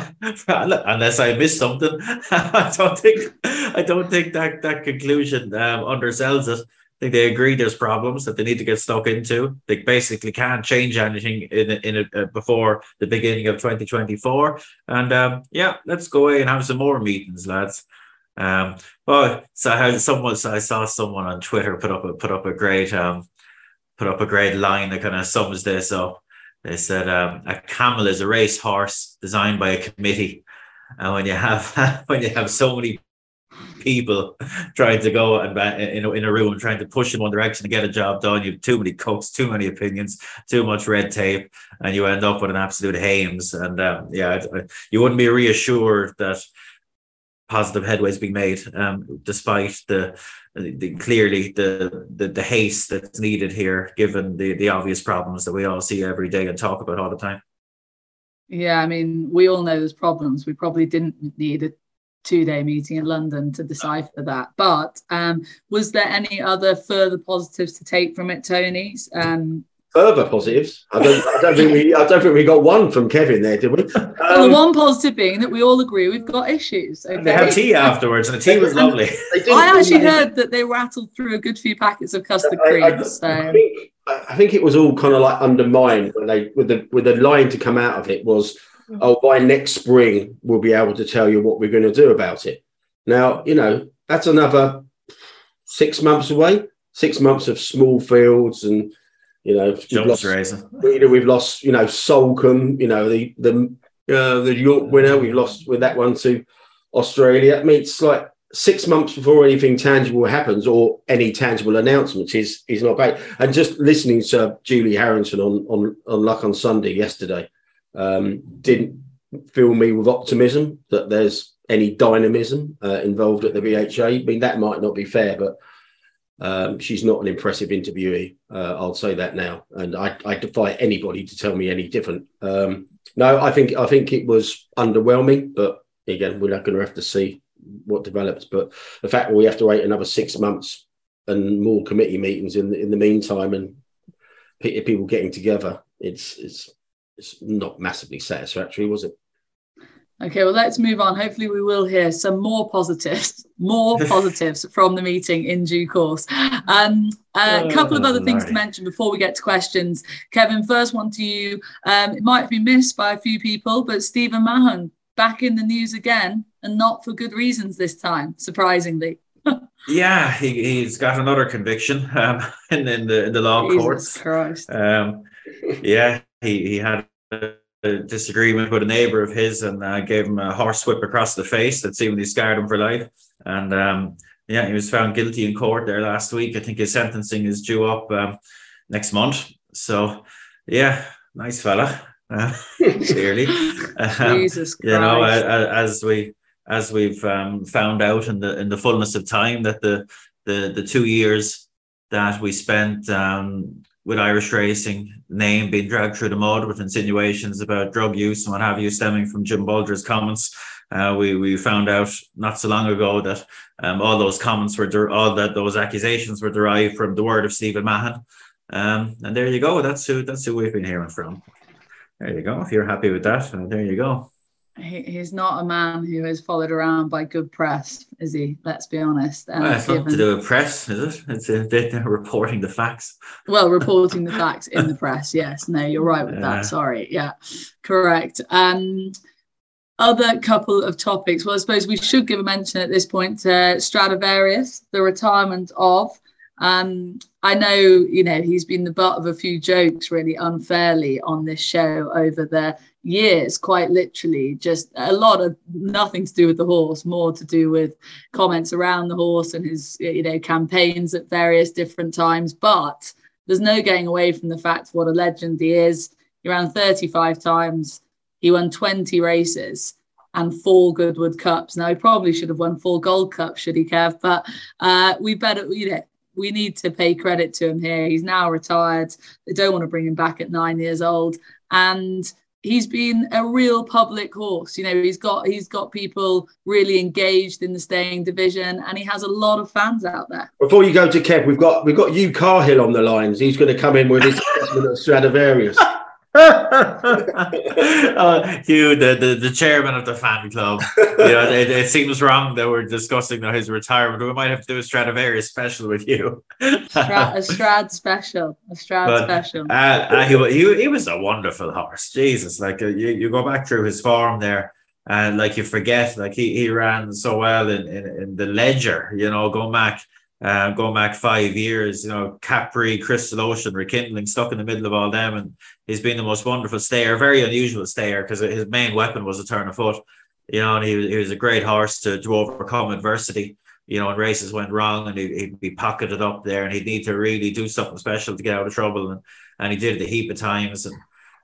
unless I missed something. I don't think I don't think that that conclusion um, undersells it. I think they agree there's problems that they need to get stuck into. They basically can't change anything in in uh, before the beginning of 2024. And um, yeah, let's go away and have some more meetings, lads. Um, well, so I had someone, so I saw someone on Twitter put up a put up a great um, put up a great line that kind of sums this up. They said um, a camel is a race horse designed by a committee, and when you have when you have so many people trying to go and in a, in a room trying to push in one direction to get a job done. You have too many cooks, too many opinions, too much red tape, and you end up with an absolute hames. And um, yeah, you wouldn't be reassured that positive headway is being made, um, despite the, the clearly the, the the haste that's needed here, given the the obvious problems that we all see every day and talk about all the time. Yeah, I mean, we all know there's problems. We probably didn't need it two day meeting in London to decipher that. But um, was there any other further positives to take from it, Tony? Um, further positives. I don't, I don't think we I don't think we got one from Kevin there, did we? Um, well, the um, one positive being that we all agree we've got issues. Okay? They had tea afterwards, and the tea was lovely. I actually heard that they rattled through a good few packets of custard cream. I, I, so. I think, I think it was all kind of like undermined when they with the with the line to come out of it was oh, by next spring, we'll be able to tell you what we're going to do about it. Now, you know, that's another six months away. Six months of small fields and you know, we've lost, we've lost, you know, Soulcombe, you know, the the uh, the York winner. We've lost with that one to Australia. I mean, it's like six months before anything tangible happens or any tangible announcements is is not great. And just listening to Julie Harrington on on, on Luck on Sunday yesterday um, didn't fill me with optimism that there's any dynamism uh, involved at the BHA. I mean, that might not be fair, but um, she's not an impressive interviewee. Uh, I'll say that now, and I, I, defy anybody to tell me any different. Um, no, I think I think it was underwhelming, but again, we're not going to have to see what develops. But the fact we have to wait another six months and more committee meetings in the, in the meantime, and people getting together, it's it's it's not massively satisfactory, was it? Okay, well, let's move on. Hopefully, we will hear some more positives, more positives from the meeting in due course. Um, a oh, couple of other things to mention before we get to questions. Kevin, first one to you. Um, it might have been missed by a few people, but Stephen Mahon back in the news again, and not for good reasons this time, surprisingly. yeah, he, has got another conviction um, in, in, the in the law Jesus courts. Christ. Um, yeah, he, he had a disagreement with a neighbor of his and uh, gave him a horsewhip across the face that seemingly scarred him for life. And um, yeah, he was found guilty in court there last week. I think his sentencing is due up um, next month. So yeah, nice fella. Uh, clearly, um, Jesus Christ. you know, as we as we've um, found out in the in the fullness of time that the the the two years that we spent um, with Irish racing name being dragged through the mud with insinuations about drug use and what have you, stemming from Jim Bolger's comments. Uh, we we found out not so long ago that um, all those comments were der- all that those accusations were derived from the word of Stephen Mahon. Um, and there you go. That's who that's who we've been hearing from. There you go. If you're happy with that, uh, there you go he, he's not a man who is followed around by good press, is he? Let's be honest. Um, well, it's given... not to do with press, is it? It's a, they're reporting the facts. Well, reporting the facts in the press. Yes. No, you're right with yeah. that. Sorry. Yeah, correct. Um, other couple of topics. Well, I suppose we should give a mention at this point to Stradivarius, the retirement of. Um, I know, you know, he's been the butt of a few jokes really unfairly on this show over the years, quite literally. Just a lot of nothing to do with the horse, more to do with comments around the horse and his, you know, campaigns at various different times. But there's no getting away from the fact what a legend he is. He ran 35 times. He won 20 races and four Goodwood Cups. Now he probably should have won four Gold Cups, should he, Kev? But uh, we better, you know, we need to pay credit to him here. He's now retired. They don't want to bring him back at nine years old, and he's been a real public horse you know he's got he's got people really engaged in the staying division and he has a lot of fans out there. Before you go to kev we've got we've got you carhill on the lines. He's going to come in with his assessment of stradivarius uh, you, the, the the chairman of the fan club. You know, it, it, seems wrong that we're discussing his retirement. We might have to do a Stradivarius special with you. Strad, a Strad special, a Strad but, special. Uh, uh, he, he, he was a wonderful horse. Jesus, like uh, you, you go back through his form there. And like you forget, like he, he ran so well in, in, in the Leger, you know, going back uh, going back five years, you know, Capri, Crystal Ocean, Rekindling, stuck in the middle of all them. And he's been the most wonderful stayer, very unusual stayer because his main weapon was a turn of foot, you know, and he, he was a great horse to, to overcome adversity. You know, when races went wrong and he'd, he'd be pocketed up there and he'd need to really do something special to get out of trouble. And, and he did it a heap of times. And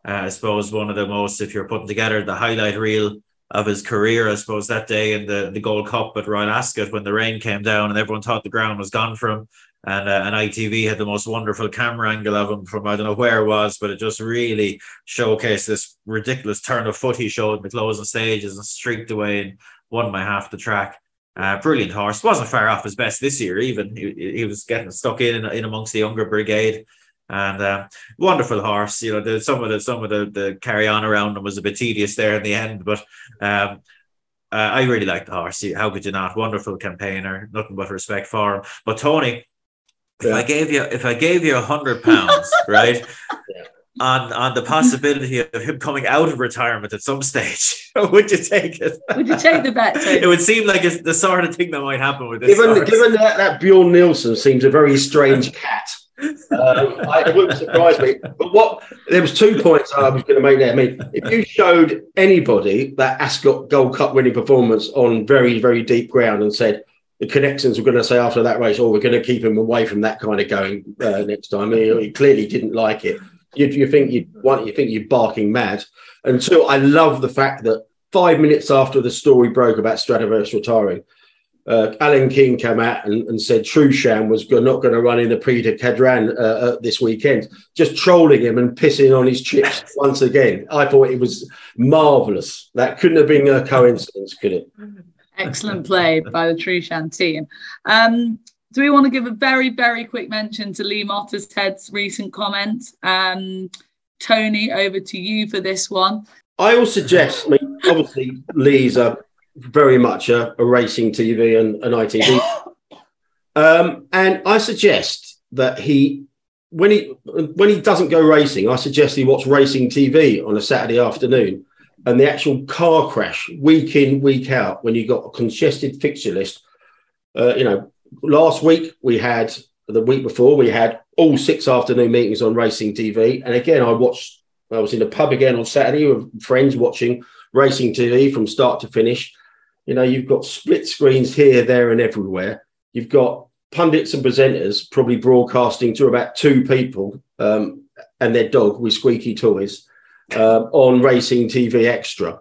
uh, I suppose one of the most, if you're putting together the highlight reel of his career, I suppose, that day in the, the Gold Cup at Royal Ascot when the rain came down and everyone thought the ground was gone for him. And, uh, and ITV had the most wonderful camera angle of him from I don't know where it was, but it just really showcased this ridiculous turn of foot he showed in the closing stages and streaked away and won by half the track. Uh, brilliant horse. Wasn't far off his best this year, even. He, he was getting stuck in, in amongst the younger brigade and uh, wonderful horse. You know, the, some of the some of the, the carry on around him was a bit tedious there in the end, but um, uh, I really like the horse. How could you not? Wonderful campaigner, nothing but respect for him. But Tony, if. I gave you if I gave you a hundred pounds, right? Yeah. on on the possibility of him coming out of retirement at some stage. would you take it? Would you take the bet? Tony? It would seem like it's the sort of thing that might happen with this. Given, given that, that Bjorn Nielsen seems a very strange cat. Um, I, it wouldn't surprise me. But what there was two points I was going to make there. I mean, if you showed anybody that Ascot Gold Cup winning performance on very very deep ground and said the connections were going to say after that race, "Oh, we're going to keep him away from that kind of going uh, next time," I mean, he clearly didn't like it. You, you think you want you think you're barking mad. And two, I love the fact that five minutes after the story broke about Stradivarius retiring, uh, Alan King came out and, and said Trueshan was not going to run in the Prix du Cadran uh, uh, this weekend, just trolling him and pissing on his chips once again. I thought it was marvellous. That couldn't have been a coincidence, could it? Excellent play by the Trueshan team. Um, do we want to give a very, very quick mention to Lee Mottershead's recent comment? Um, Tony, over to you for this one. I will suggest, I mean, obviously, Lee's a very much a, a racing TV and an ITV. um, and I suggest that he, when he when he doesn't go racing, I suggest he watch racing TV on a Saturday afternoon. And the actual car crash week in, week out, when you got a congested fixture list, uh, you know, last week we had the week before we had all six afternoon meetings on racing TV, and again I watched. I was in the pub again on Saturday with friends watching racing TV from start to finish. You know, you've got split screens here, there, and everywhere. You've got pundits and presenters probably broadcasting to about two people um, and their dog with squeaky toys uh, on racing TV extra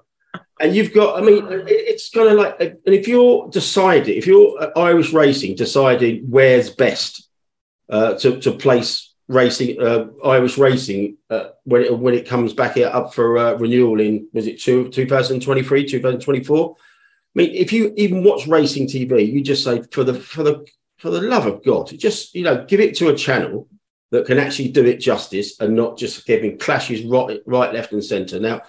and you've got, I mean, it's kind of like, and if you're deciding, if you're Irish racing deciding where's best uh, to, to place racing, uh, Irish racing, uh, when, it, when it comes back up for uh, renewal in, was it two, 2023, 2024? I mean, if you even watch racing TV, you just say, for the, for the, for the love of God, just, you know, give it to a channel that can actually do it justice and not just giving clashes right, right left, and centre. Now,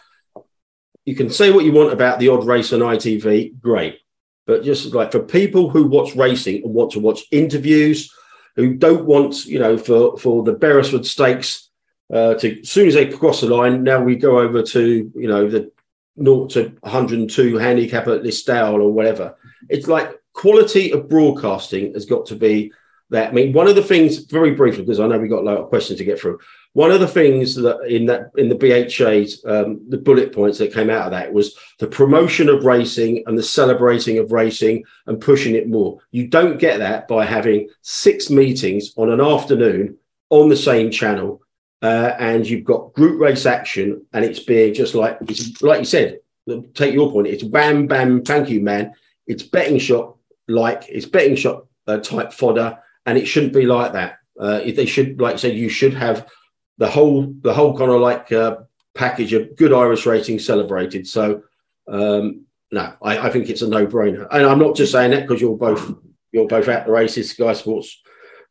you can say what you want about the odd race on ITV, great. But just like for people who watch racing and want to watch interviews, who don't want, you know, for, for the Beresford Stakes uh, to, as soon as they cross the line, now we go over to, you know, the 0 to 102 handicap at Listowel or whatever. It's like quality of broadcasting has got to be that. I mean, one of the things, very briefly, because I know we've got a lot of questions to get through. One of the things that in that in the BHA's um, the bullet points that came out of that was the promotion of racing and the celebrating of racing and pushing it more. You don't get that by having six meetings on an afternoon on the same channel, uh, and you've got group race action, and it's being just like it's like you said. Take your point. It's bam bam. Thank you, man. It's betting shop like it's betting shop uh, type fodder, and it shouldn't be like that. Uh, they should, like said, you should have the whole the whole kind of like uh, package of good Irish racing celebrated. So um, no, I, I, think it's a no brainer, and I'm not just saying that because you're both you're both at the races, Sky Sports.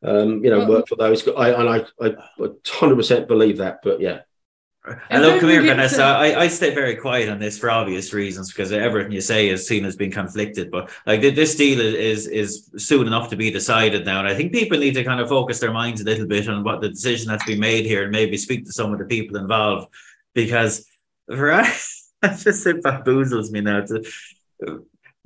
Um, you know, work for those. I, and I, I, 100% believe that. But yeah, Hello, come here, Vanessa. To... I, I stay very quiet on this for obvious reasons because everything you say is seen as being conflicted. But like this deal is is soon enough to be decided now, and I think people need to kind of focus their minds a little bit on what the decision that's been made here, and maybe speak to some of the people involved because right, just it bamboozles me now. To,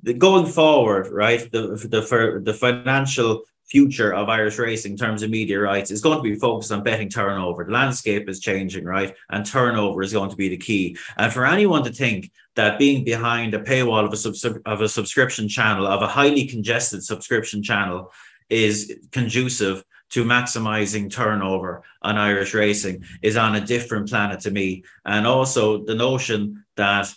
the, going forward, right, the the for the financial future of Irish racing in terms of media rights is going to be focused on betting turnover. The landscape is changing, right? And turnover is going to be the key. And for anyone to think that being behind a paywall of a, sub- of a subscription channel, of a highly congested subscription channel, is conducive to maximizing turnover on Irish racing is on a different planet to me. And also the notion that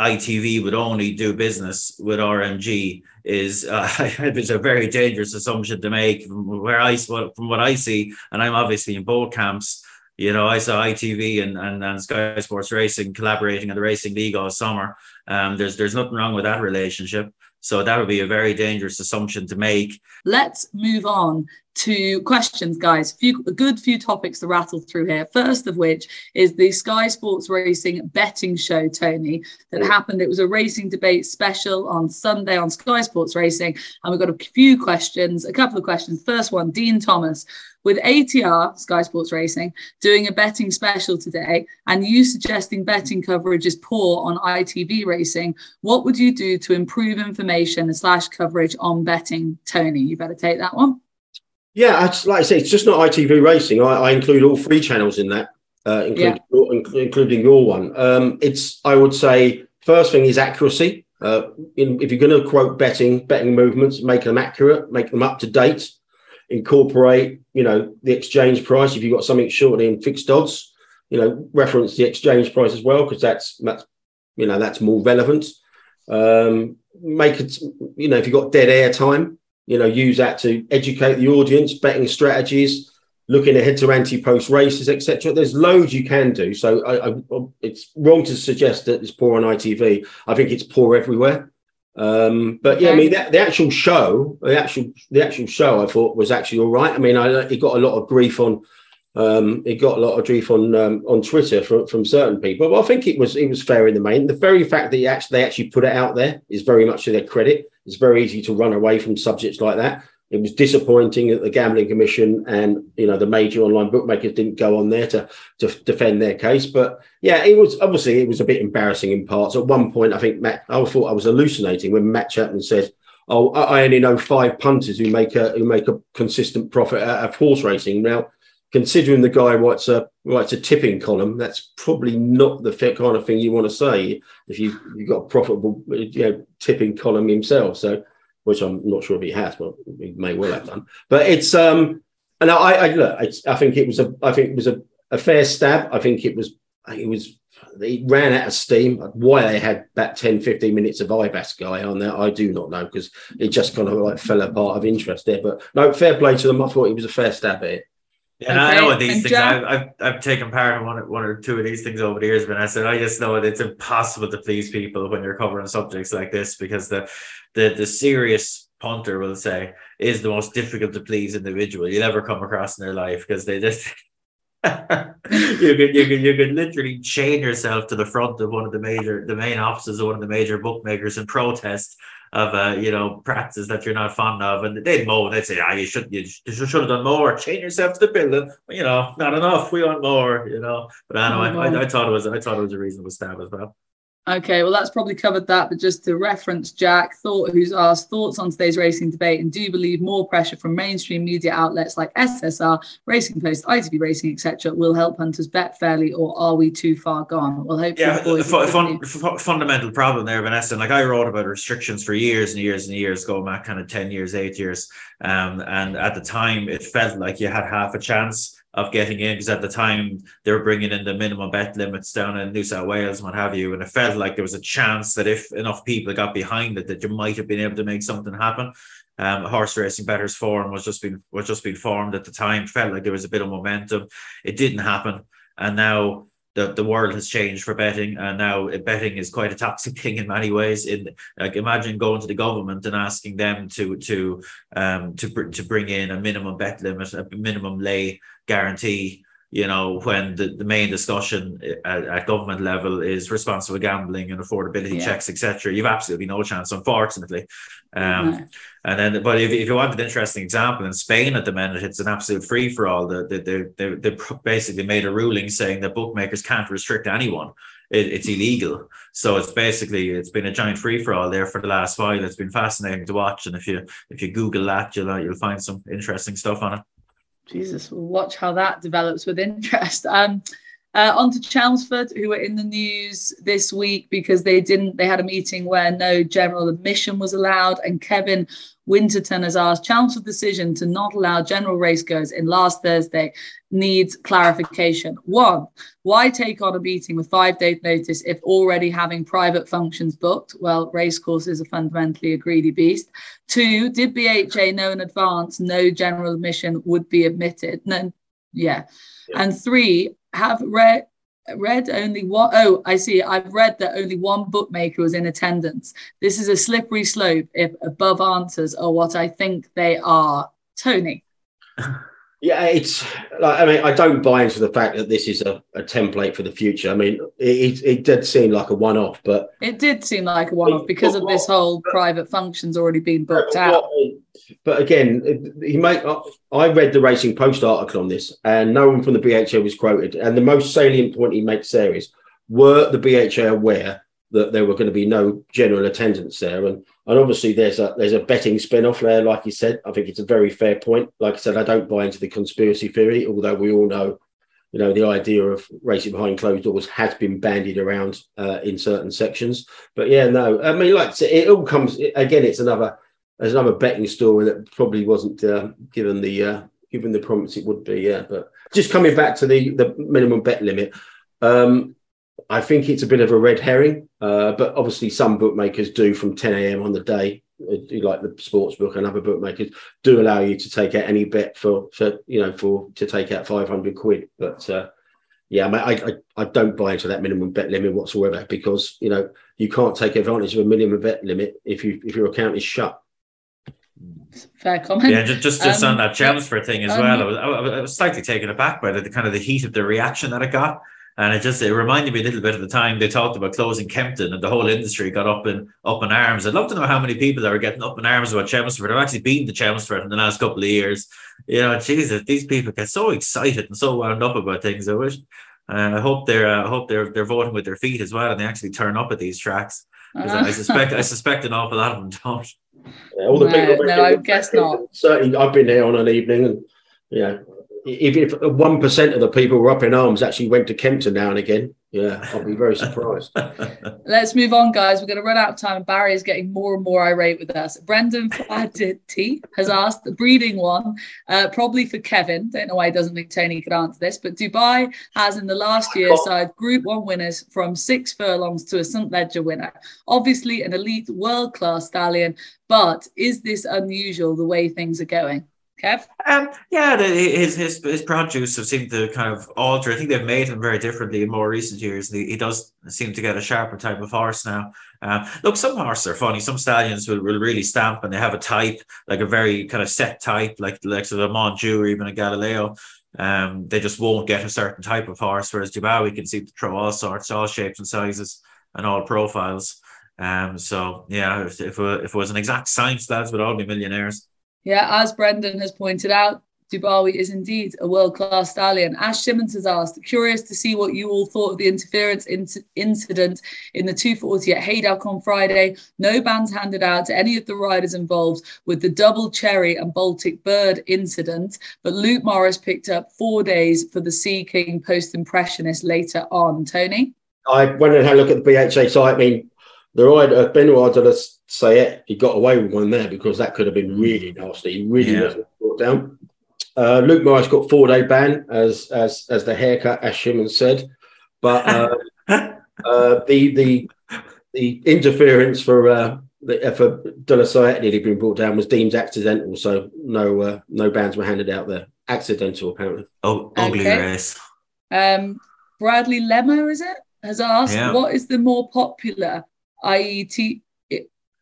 ITV would only do business with RMG is uh, it's a very dangerous assumption to make from where I from what I see, and I'm obviously in both camps. You know, I saw ITV and, and, and Sky Sports Racing collaborating on the Racing League all summer. Um, there's there's nothing wrong with that relationship. So that would be a very dangerous assumption to make. Let's move on to questions, guys. Few, a good few topics to rattle through here. First of which is the Sky Sports Racing betting show, Tony, that happened. It was a racing debate special on Sunday on Sky Sports Racing. And we've got a few questions, a couple of questions. First one, Dean Thomas. With ATR, Sky Sports Racing, doing a betting special today, and you suggesting betting coverage is poor on ITV racing, what would you do to improve information slash coverage on betting? Tony, you better take that one. Yeah, like I say, it's just not ITV Racing. I, I include all three channels in that, uh, including, yeah. your, including your one. Um, it's, I would say, first thing is accuracy. Uh, in, if you're going to quote betting, betting movements, make them accurate, make them up to date, incorporate, you know, the exchange price. If you've got something short in fixed odds, you know, reference the exchange price as well because that's that's you know that's more relevant. Um, make it, you know, if you've got dead air time, you know, use that to educate the audience, betting strategies, looking ahead to anti-post races, etc. There's loads you can do. So I, I, it's wrong to suggest that it's poor on ITV. I think it's poor everywhere. Um, but yeah, I mean, the, the, actual show, the actual the actual show, I thought was actually all right. I mean, I it got a lot of grief on. Um, it got a lot of grief on um, on Twitter from, from certain people, but I think it was it was fair in the main. The very fact that they actually, they actually put it out there is very much to their credit. It's very easy to run away from subjects like that. It was disappointing that the Gambling Commission and you know the major online bookmakers didn't go on there to to defend their case. But yeah, it was obviously it was a bit embarrassing in parts. At one point, I think Matt, I thought I was hallucinating when Matt Chapman said, "Oh, I only know five punters who make a who make a consistent profit out of horse racing." Now, considering the guy writes a writes a tipping column, that's probably not the kind of thing you want to say if you you've got a profitable you know, tipping column himself. So, which I'm not sure if he has, but he may well have done. But it's um, and I, I look, I think it was a I think it was a, a fair stab. I think it was it was they ran out of steam. Why they had that 10, 15 minutes of IBAS guy on there, I do not know because it just kind of like fell apart of interest there. But no, fair play to them. I thought it was a fair stab at it. Yeah, and okay. I know what these and things. Jack- I've, I've taken part in one, one or two of these things over the years, but I said I just know that it's impossible to please people when you're covering subjects like this because the the the serious punter will say is the most difficult to please individual you'll ever come across in their life because they just you could you could you could literally chain yourself to the front of one of the major the main offices of one of the major bookmakers and protest of uh, you know practices that you're not fond of, and they'd moan. They'd say, "Ah, you should you should have done more. Chain yourself to the building. You know, not enough. We want more. You know." But anyway, I, I, I thought it was I thought it was a reasonable stab as well. Okay, well, that's probably covered that. But just to reference Jack, thought who's asked thoughts on today's racing debate, and do you believe more pressure from mainstream media outlets like SSR, Racing Post, ITV Racing, etc., will help hunters bet fairly, or are we too far gone? Well, hopefully, yeah, fun, fun, fundamental problem there, Vanessa. Like I wrote about restrictions for years and years and years, going back kind of ten years, eight years, um, and at the time it felt like you had half a chance of getting in because at the time they were bringing in the minimum bet limits down in New South Wales what have you, and it felt like there was a chance that if enough people got behind it, that you might have been able to make something happen. Um, horse racing bettors forum was just been was just being formed at the time. Felt like there was a bit of momentum. It didn't happen, and now the, the world has changed for betting and now betting is quite a toxic thing in many ways. In like imagine going to the government and asking them to to um to to bring in a minimum bet limit a minimum lay guarantee you know, when the, the main discussion at, at government level is responsible gambling and affordability yeah. checks, etc., you've absolutely no chance, unfortunately. Um, And then, but if, if you want an interesting example, in Spain at the minute, it's an absolute free for all. They, they, they, they basically made a ruling saying that bookmakers can't restrict anyone. It, it's illegal. So it's basically it's been a giant free for all there for the last while. It's been fascinating to watch, and if you if you Google that, you'll you'll find some interesting stuff on it. Jesus, we'll watch how that develops with interest. Um, uh, on to Chelmsford, who were in the news this week because they didn't. They had a meeting where no general admission was allowed, and Kevin Winterton has asked Chelmsford decision to not allow general racegoers in last Thursday needs clarification. One, why take on a meeting with five days notice if already having private functions booked? Well, racecourses are fundamentally a greedy beast. Two, did BHA know in advance no general admission would be admitted? No, yeah. yeah. And three, have read read only one oh i see i've read that only one bookmaker was in attendance. This is a slippery slope if above answers are what i think they are. Tony Yeah, it's like I mean, I don't buy into the fact that this is a, a template for the future. I mean, it, it, did seem like a one-off, but it did seem like a one-off because of this whole private functions already being booked out. But again, he made. I read the Racing Post article on this, and no one from the BHA was quoted. And the most salient point he makes there is: were the BHA aware that there were going to be no general attendance there. And and obviously there's a there's a betting spin-off there, like you said. I think it's a very fair point. Like I said, I don't buy into the conspiracy theory, although we all know, you know, the idea of racing behind closed doors has been bandied around uh, in certain sections. But yeah, no, I mean, like it all comes again. It's another there's another betting story that probably wasn't uh, given the uh, given the promise it would be. Yeah, but just coming back to the the minimum bet limit. Um, I think it's a bit of a red herring, uh, but obviously some bookmakers do from 10 a.m. on the day, uh, like the sports book and other bookmakers do allow you to take out any bet for, for you know, for to take out 500 quid. But uh, yeah, I, I, I don't buy into that minimum bet limit whatsoever because you know you can't take advantage of a minimum bet limit if you if your account is shut. Fair comment. Yeah, just just, just um, on that Chelmsford thing as um, well. I was, I was slightly taken aback by the, the kind of the heat of the reaction that it got and it just it reminded me a little bit of the time they talked about closing Kempton and the whole industry got up in up in arms. I'd love to know how many people that are getting up in arms about Chelmsford I've actually been to Chelmsford in the last couple of years. You know, Jesus, these people get so excited and so wound up about things. I wish uh, I hope they're uh, I hope they're they're voting with their feet as well and they actually turn up at these tracks. Uh-huh. I suspect I suspect an awful lot of them don't. Yeah, all the no, no I guess not. Certainly, I've been here on an evening, and yeah, if one percent of the people were up in arms actually went to Kempton now and again, yeah, I'll be very surprised. Let's move on, guys. We're going to run out of time. Barry is getting more and more irate with us. Brendan Flaherty has asked the breeding one, uh, probably for Kevin. Don't know why he doesn't think Tony could answer this, but Dubawi has in the last year side Group One winners from six furlongs to a St. Leger winner. Obviously, an elite world class stallion, but is this unusual the way things are going? Kev? Um, yeah, the, his his his produce have seemed to kind of alter. I think they've made him very differently in more recent years. He, he does seem to get a sharper type of horse now. Um, look, some horses are funny. Some stallions will, will really stamp and they have a type, like a very kind of set type, like the likes of a Montjeu or even a Galileo. Um, they just won't get a certain type of horse, whereas Dubawi can seem to throw all sorts, all shapes and sizes and all profiles. Um, so yeah, if, if, if it was an exact science, lads would all be millionaires. Yeah, as Brendan has pointed out, Dubawi is indeed a world class stallion. Ash Simmons has asked, curious to see what you all thought of the interference in- incident in the 240 at Haydock on Friday. No bans handed out to any of the riders involved with the double cherry and Baltic bird incident, but Luke Morris picked up four days for the Sea King post impressionist later on. Tony? I went and had a look at the BHA site. I mean, the rider, Benoit de say it, he got away with one there because that could have been really nasty. He really yeah. wasn't brought down. Uh, Luke Morris got four day ban as as as the haircut, as Shimon said, but uh, uh, the the the interference for uh, the, uh, for De La Sayette nearly being brought down was deemed accidental, so no uh, no bans were handed out there. Accidental, apparently. Oh, ugly okay. race. Um, Bradley Lemmer, is it? Has asked yeah. what is the more popular, i.e.,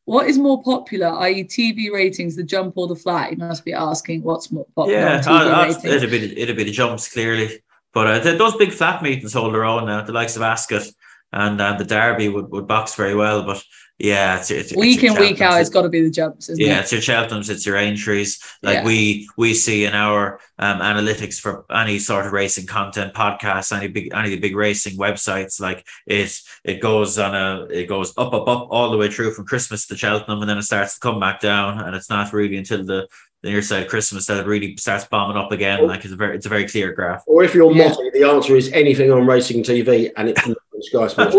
what is more popular, i.e., TV ratings, the jump or the flat? You must be asking what's more popular. Yeah, I, it'd be it'd be the jumps clearly, but uh, those big flat meetings hold their own now. The likes of Ascot and uh, the Derby would, would box very well, but yeah, it's, it's week it's in week out. It's got to be the jumps, yeah, it? it's your Cheltenhams, it's your Aintree. Like yeah. we we see in our um, analytics for any sort of racing content, podcasts, any big any of the big racing websites, like it it goes on a it goes up up up all the way through from Christmas to Cheltenham, and then it starts to come back down, and it's not really until the the near side Christmas that it really starts bombing up again. Like it's a very it's a very clear graph. Or if you're yeah. the answer is anything on racing TV, and it's Sky Sports.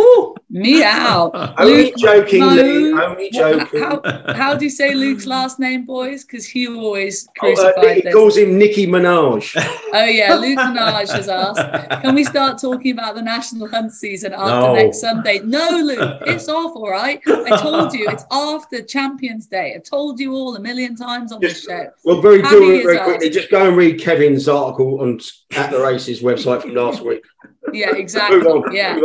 Meow. Only joking, no. Lee. Only joking. How, how, do you say Luke's last name, boys? Because he always crucified oh, uh, He calls him Nicki Minaj. oh yeah, Luke Minaj has asked. Can we start talking about the national hunt season after no. next Sunday? No, Luke, it's off. All right. I told you it's after Champions Day. I've told you all a million times on this show. Well, very very quickly. Just go and read Kevin's article on at the races website from last week. Yeah, exactly. yeah.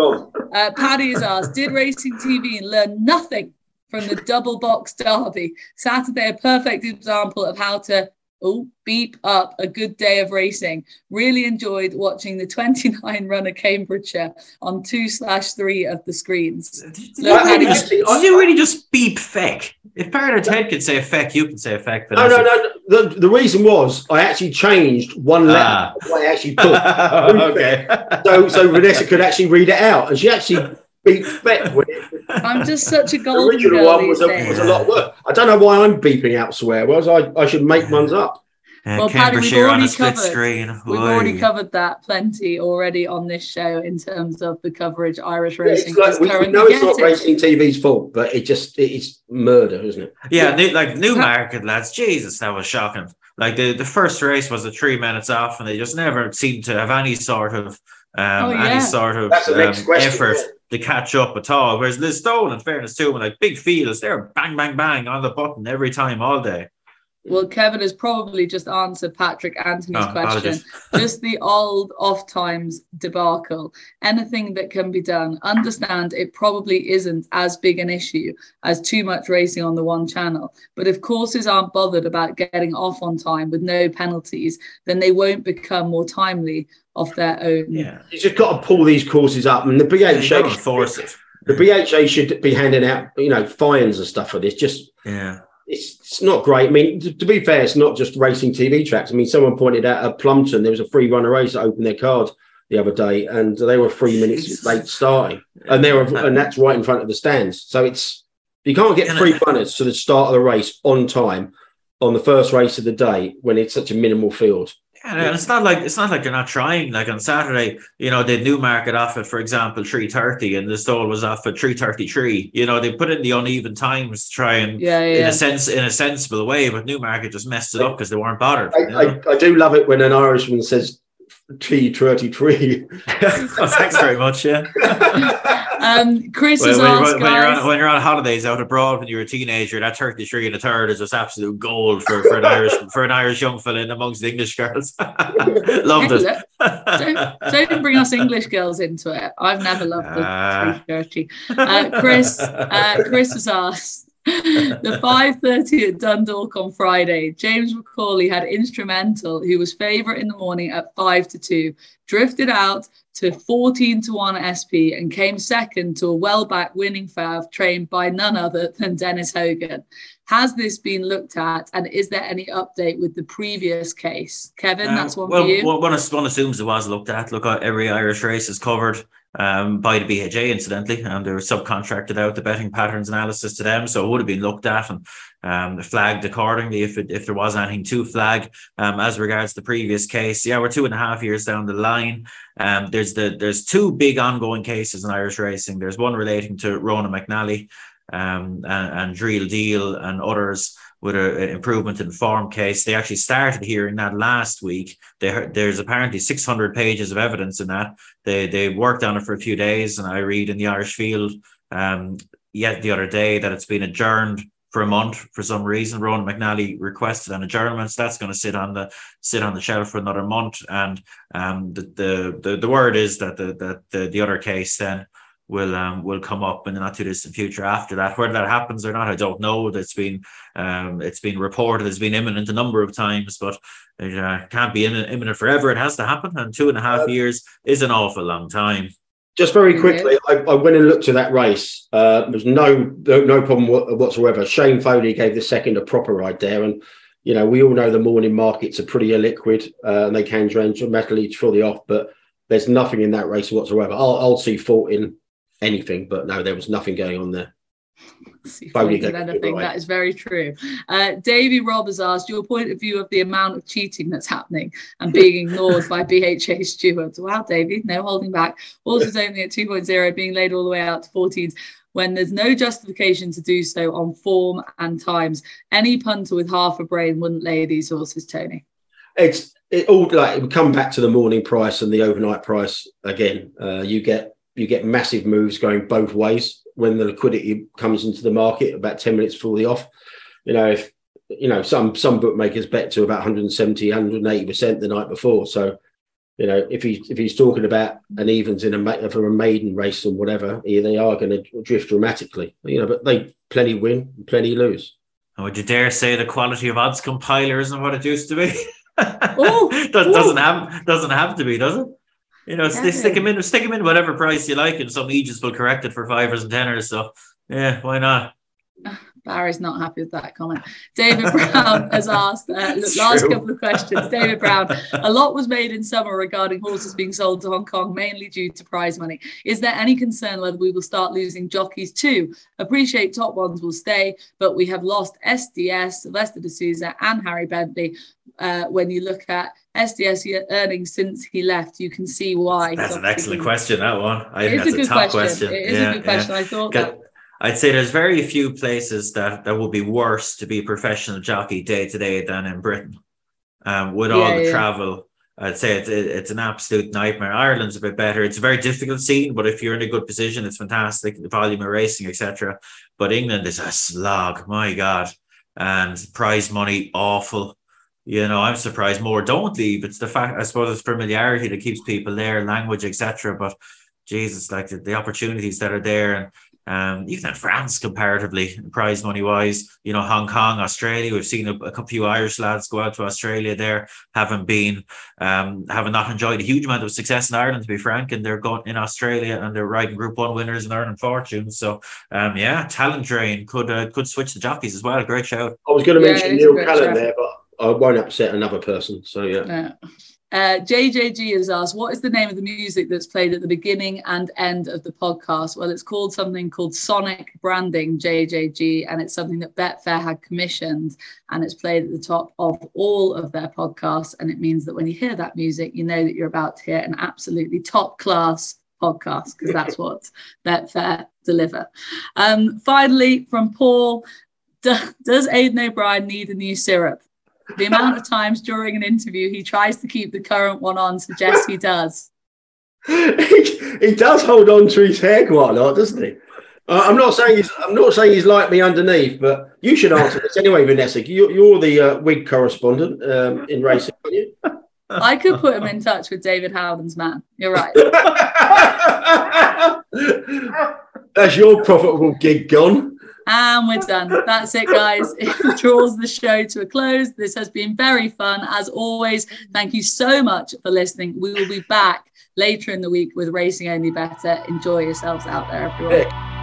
Uh, Paddy is asked, did Racing TV learn nothing from the double box derby? Saturday, a perfect example of how to oh, beep up a good day of racing. Really enjoyed watching the 29 runner Cambridgeshire on two slash three of the screens. Did, Look, you, just, did you really just beep feck? If Paradise Head can say feck, you can say a feck. No, no, no. The, the reason was I actually changed one letter. Ah. I actually put. okay. So, so Vanessa could actually read it out, and she actually beep feck. I'm just such a golden The original one was a, was a lot of work. I don't know why I'm beeping out swear words. I, I should make ones up. Uh, well, Paddy, we've already covered, We've already covered that plenty already on this show in terms of the coverage Irish racing. Yeah, like, we, we know it's not it. racing TV's fault, but it just it's murder, isn't it? Yeah, yeah. New, like Newmarket lads, Jesus, that was shocking. Like the, the first race was a three minutes off, and they just never seemed to have any sort of um, oh, yeah. any sort of um, effort to catch up at all. Whereas Listowel, in fairness to them, like big fields, they're bang, bang, bang on the button every time, all day. Well, Kevin has probably just answered Patrick Anthony's oh, question. just the old off times debacle. Anything that can be done. Understand it probably isn't as big an issue as too much racing on the one channel. But if courses aren't bothered about getting off on time with no penalties, then they won't become more timely off their own. Yeah, you just got to pull these courses up, and the BHA yeah, force it. The BHA should be handing out, you know, fines and stuff for this. Just yeah it's, it's not great. I mean, to, to, be fair, it's not just racing TV tracks. I mean, someone pointed out at Plumpton there was a free runner race that opened their card the other day, and they were three minutes late starting, and they were, and that's right in front of the stands. So it's you can't get free runners to the start of the race on time on the first race of the day when it's such a minimal field. And it's not like it's not like they're not trying. Like on Saturday, you know, the Newmarket off at, for example, three thirty, and the stall was off at three thirty three. You know, they put in the uneven times to try and, yeah, yeah. in a sense, in a sensible way. But Newmarket just messed it up because they weren't bothered. I, you know? I, I, do love it when an Irishman says T thirty three. Thanks very much. Yeah. Um, Chris well, when, asked, when, you're on, when you're on holidays out abroad when you're a teenager, that 33 and a third is just absolute gold for, for an Irish for an Irish young fella in amongst the English girls. loved it. don't, don't, bring us English girls into it. I've never loved the uh, 330. Uh, Chris, uh, Chris has asked the 5.30 at Dundalk on Friday, James McCauley had instrumental, who was favourite in the morning at 5 to 2, drifted out to 14 to 1 SP and came second to a well-back winning fav trained by none other than Denis Hogan. Has this been looked at and is there any update with the previous case? Kevin, uh, that's one well, for you. Well, one, one assumes it was looked at. Look, every Irish race is covered um, by the BHA, incidentally, and they were subcontracted out the betting patterns analysis to them. So it would have been looked at and um, flagged accordingly if it, if there was anything to flag. Um, as regards the previous case, yeah, we're two and a half years down the line. Um, there's the there's two big ongoing cases in Irish racing. There's one relating to Ronan McNally um, and, and Dreal Deel and others with an improvement in form case. They actually started hearing that last week. They, there's apparently 600 pages of evidence in that. They they worked on it for a few days, and I read in the Irish Field um, yet the other day that it's been adjourned for a month for some reason. Ronan McNally requested an adjournment, so that's going to sit on the sit on the shelf for another month. And um, the, the the the word is that the that the, the other case then will um, will come up in the not too distant future after that. Whether that happens or not, I don't know. It's been um, it's been reported, it's been imminent a number of times, but it uh, can't be imminent forever. It has to happen, and two and a half uh, years is an awful long time. Just very quickly, I, I, went and looked at that race. Uh, there was no, no, no problem whatsoever. Shane Foley gave the second a proper ride there, and you know we all know the morning markets are pretty illiquid uh, and they can drain metal dramatically fully off. But there's nothing in that race whatsoever. I'll, I'll see fault in anything, but no, there was nothing going on there. anything. That is very true. Uh, Davey Robb has asked your point of view of the amount of cheating that's happening and being ignored by BHA stewards. Wow, Davy, no holding back. Horses only at 2.0 being laid all the way out to 14s when there's no justification to do so on form and times. Any punter with half a brain wouldn't lay these horses, Tony. It's it all like it would come back to the morning price and the overnight price again. Uh, you get you get massive moves going both ways when the liquidity comes into the market about 10 minutes before the off. You know, if you know, some some bookmakers bet to about 170, 180 percent the night before. So, you know, if he's if he's talking about an evens in a for a maiden race or whatever, yeah, they are going to drift dramatically. You know, but they plenty win, plenty lose. And would you dare say the quality of odds compiler isn't what it used to be? Ooh, doesn't have doesn't have to be, does it? You know, they stick them in, stick them in whatever price you like, and some agents will correct it for fivers and tenors. So, yeah, why not? Barry's not happy with that comment. David Brown has asked, uh, last true. couple of questions. David Brown, a lot was made in summer regarding horses being sold to Hong Kong, mainly due to prize money. Is there any concern whether we will start losing jockeys too? Appreciate top ones will stay, but we have lost SDS, Silvestre de Sousa, and Harry Bentley. Uh, when you look at SDS earnings since he left, you can see why. That's an excellent question. That one. I think that's a, a top question. question. It is yeah, a good question. Yeah. I thought that I'd say there's very few places that that would be worse to be a professional jockey day to day than in Britain. Um, with yeah, all the travel, I'd say it's it's an absolute nightmare. Ireland's a bit better. It's a very difficult scene, but if you're in a good position, it's fantastic. The volume of racing, etc. But England is a slog. My God, and prize money awful. You know, I'm surprised more don't leave. It's the fact I suppose it's familiarity that keeps people there, language, etc. But Jesus, like the, the opportunities that are there and um, even in France, comparatively, prize money wise, you know, Hong Kong, Australia, we've seen a, a few Irish lads go out to Australia there, having been, um, having not enjoyed a huge amount of success in Ireland, to be frank, and they're going in Australia and they're riding Group One winners and earning fortunes. So, um, yeah, talent drain could uh, could switch the jockeys as well. Great shout. I was going to mention yeah, Neil Callan there, but I won't upset another person. So, yeah. yeah. Uh, JJG has asked, what is the name of the music that's played at the beginning and end of the podcast? Well, it's called something called Sonic Branding JJG, and it's something that Betfair had commissioned, and it's played at the top of all of their podcasts. And it means that when you hear that music, you know that you're about to hear an absolutely top class podcast because that's what Betfair deliver. Um, finally, from Paul, does Aidan O'Brien need a new syrup? The amount of times during an interview he tries to keep the current one on suggests he does. he, he does hold on to his hair quite a lot, doesn't he? Uh, I'm not saying he's I'm not saying he's like me underneath, but you should answer this anyway, Vanessa. You, are the uh, wig correspondent um, in racing, aren't you? I could put him in touch with David Howden's man. You're right. That's your profitable gig gone. And we're done. That's it, guys. It draws the show to a close. This has been very fun. As always, thank you so much for listening. We will be back later in the week with Racing Only Better. Enjoy yourselves out there, everyone.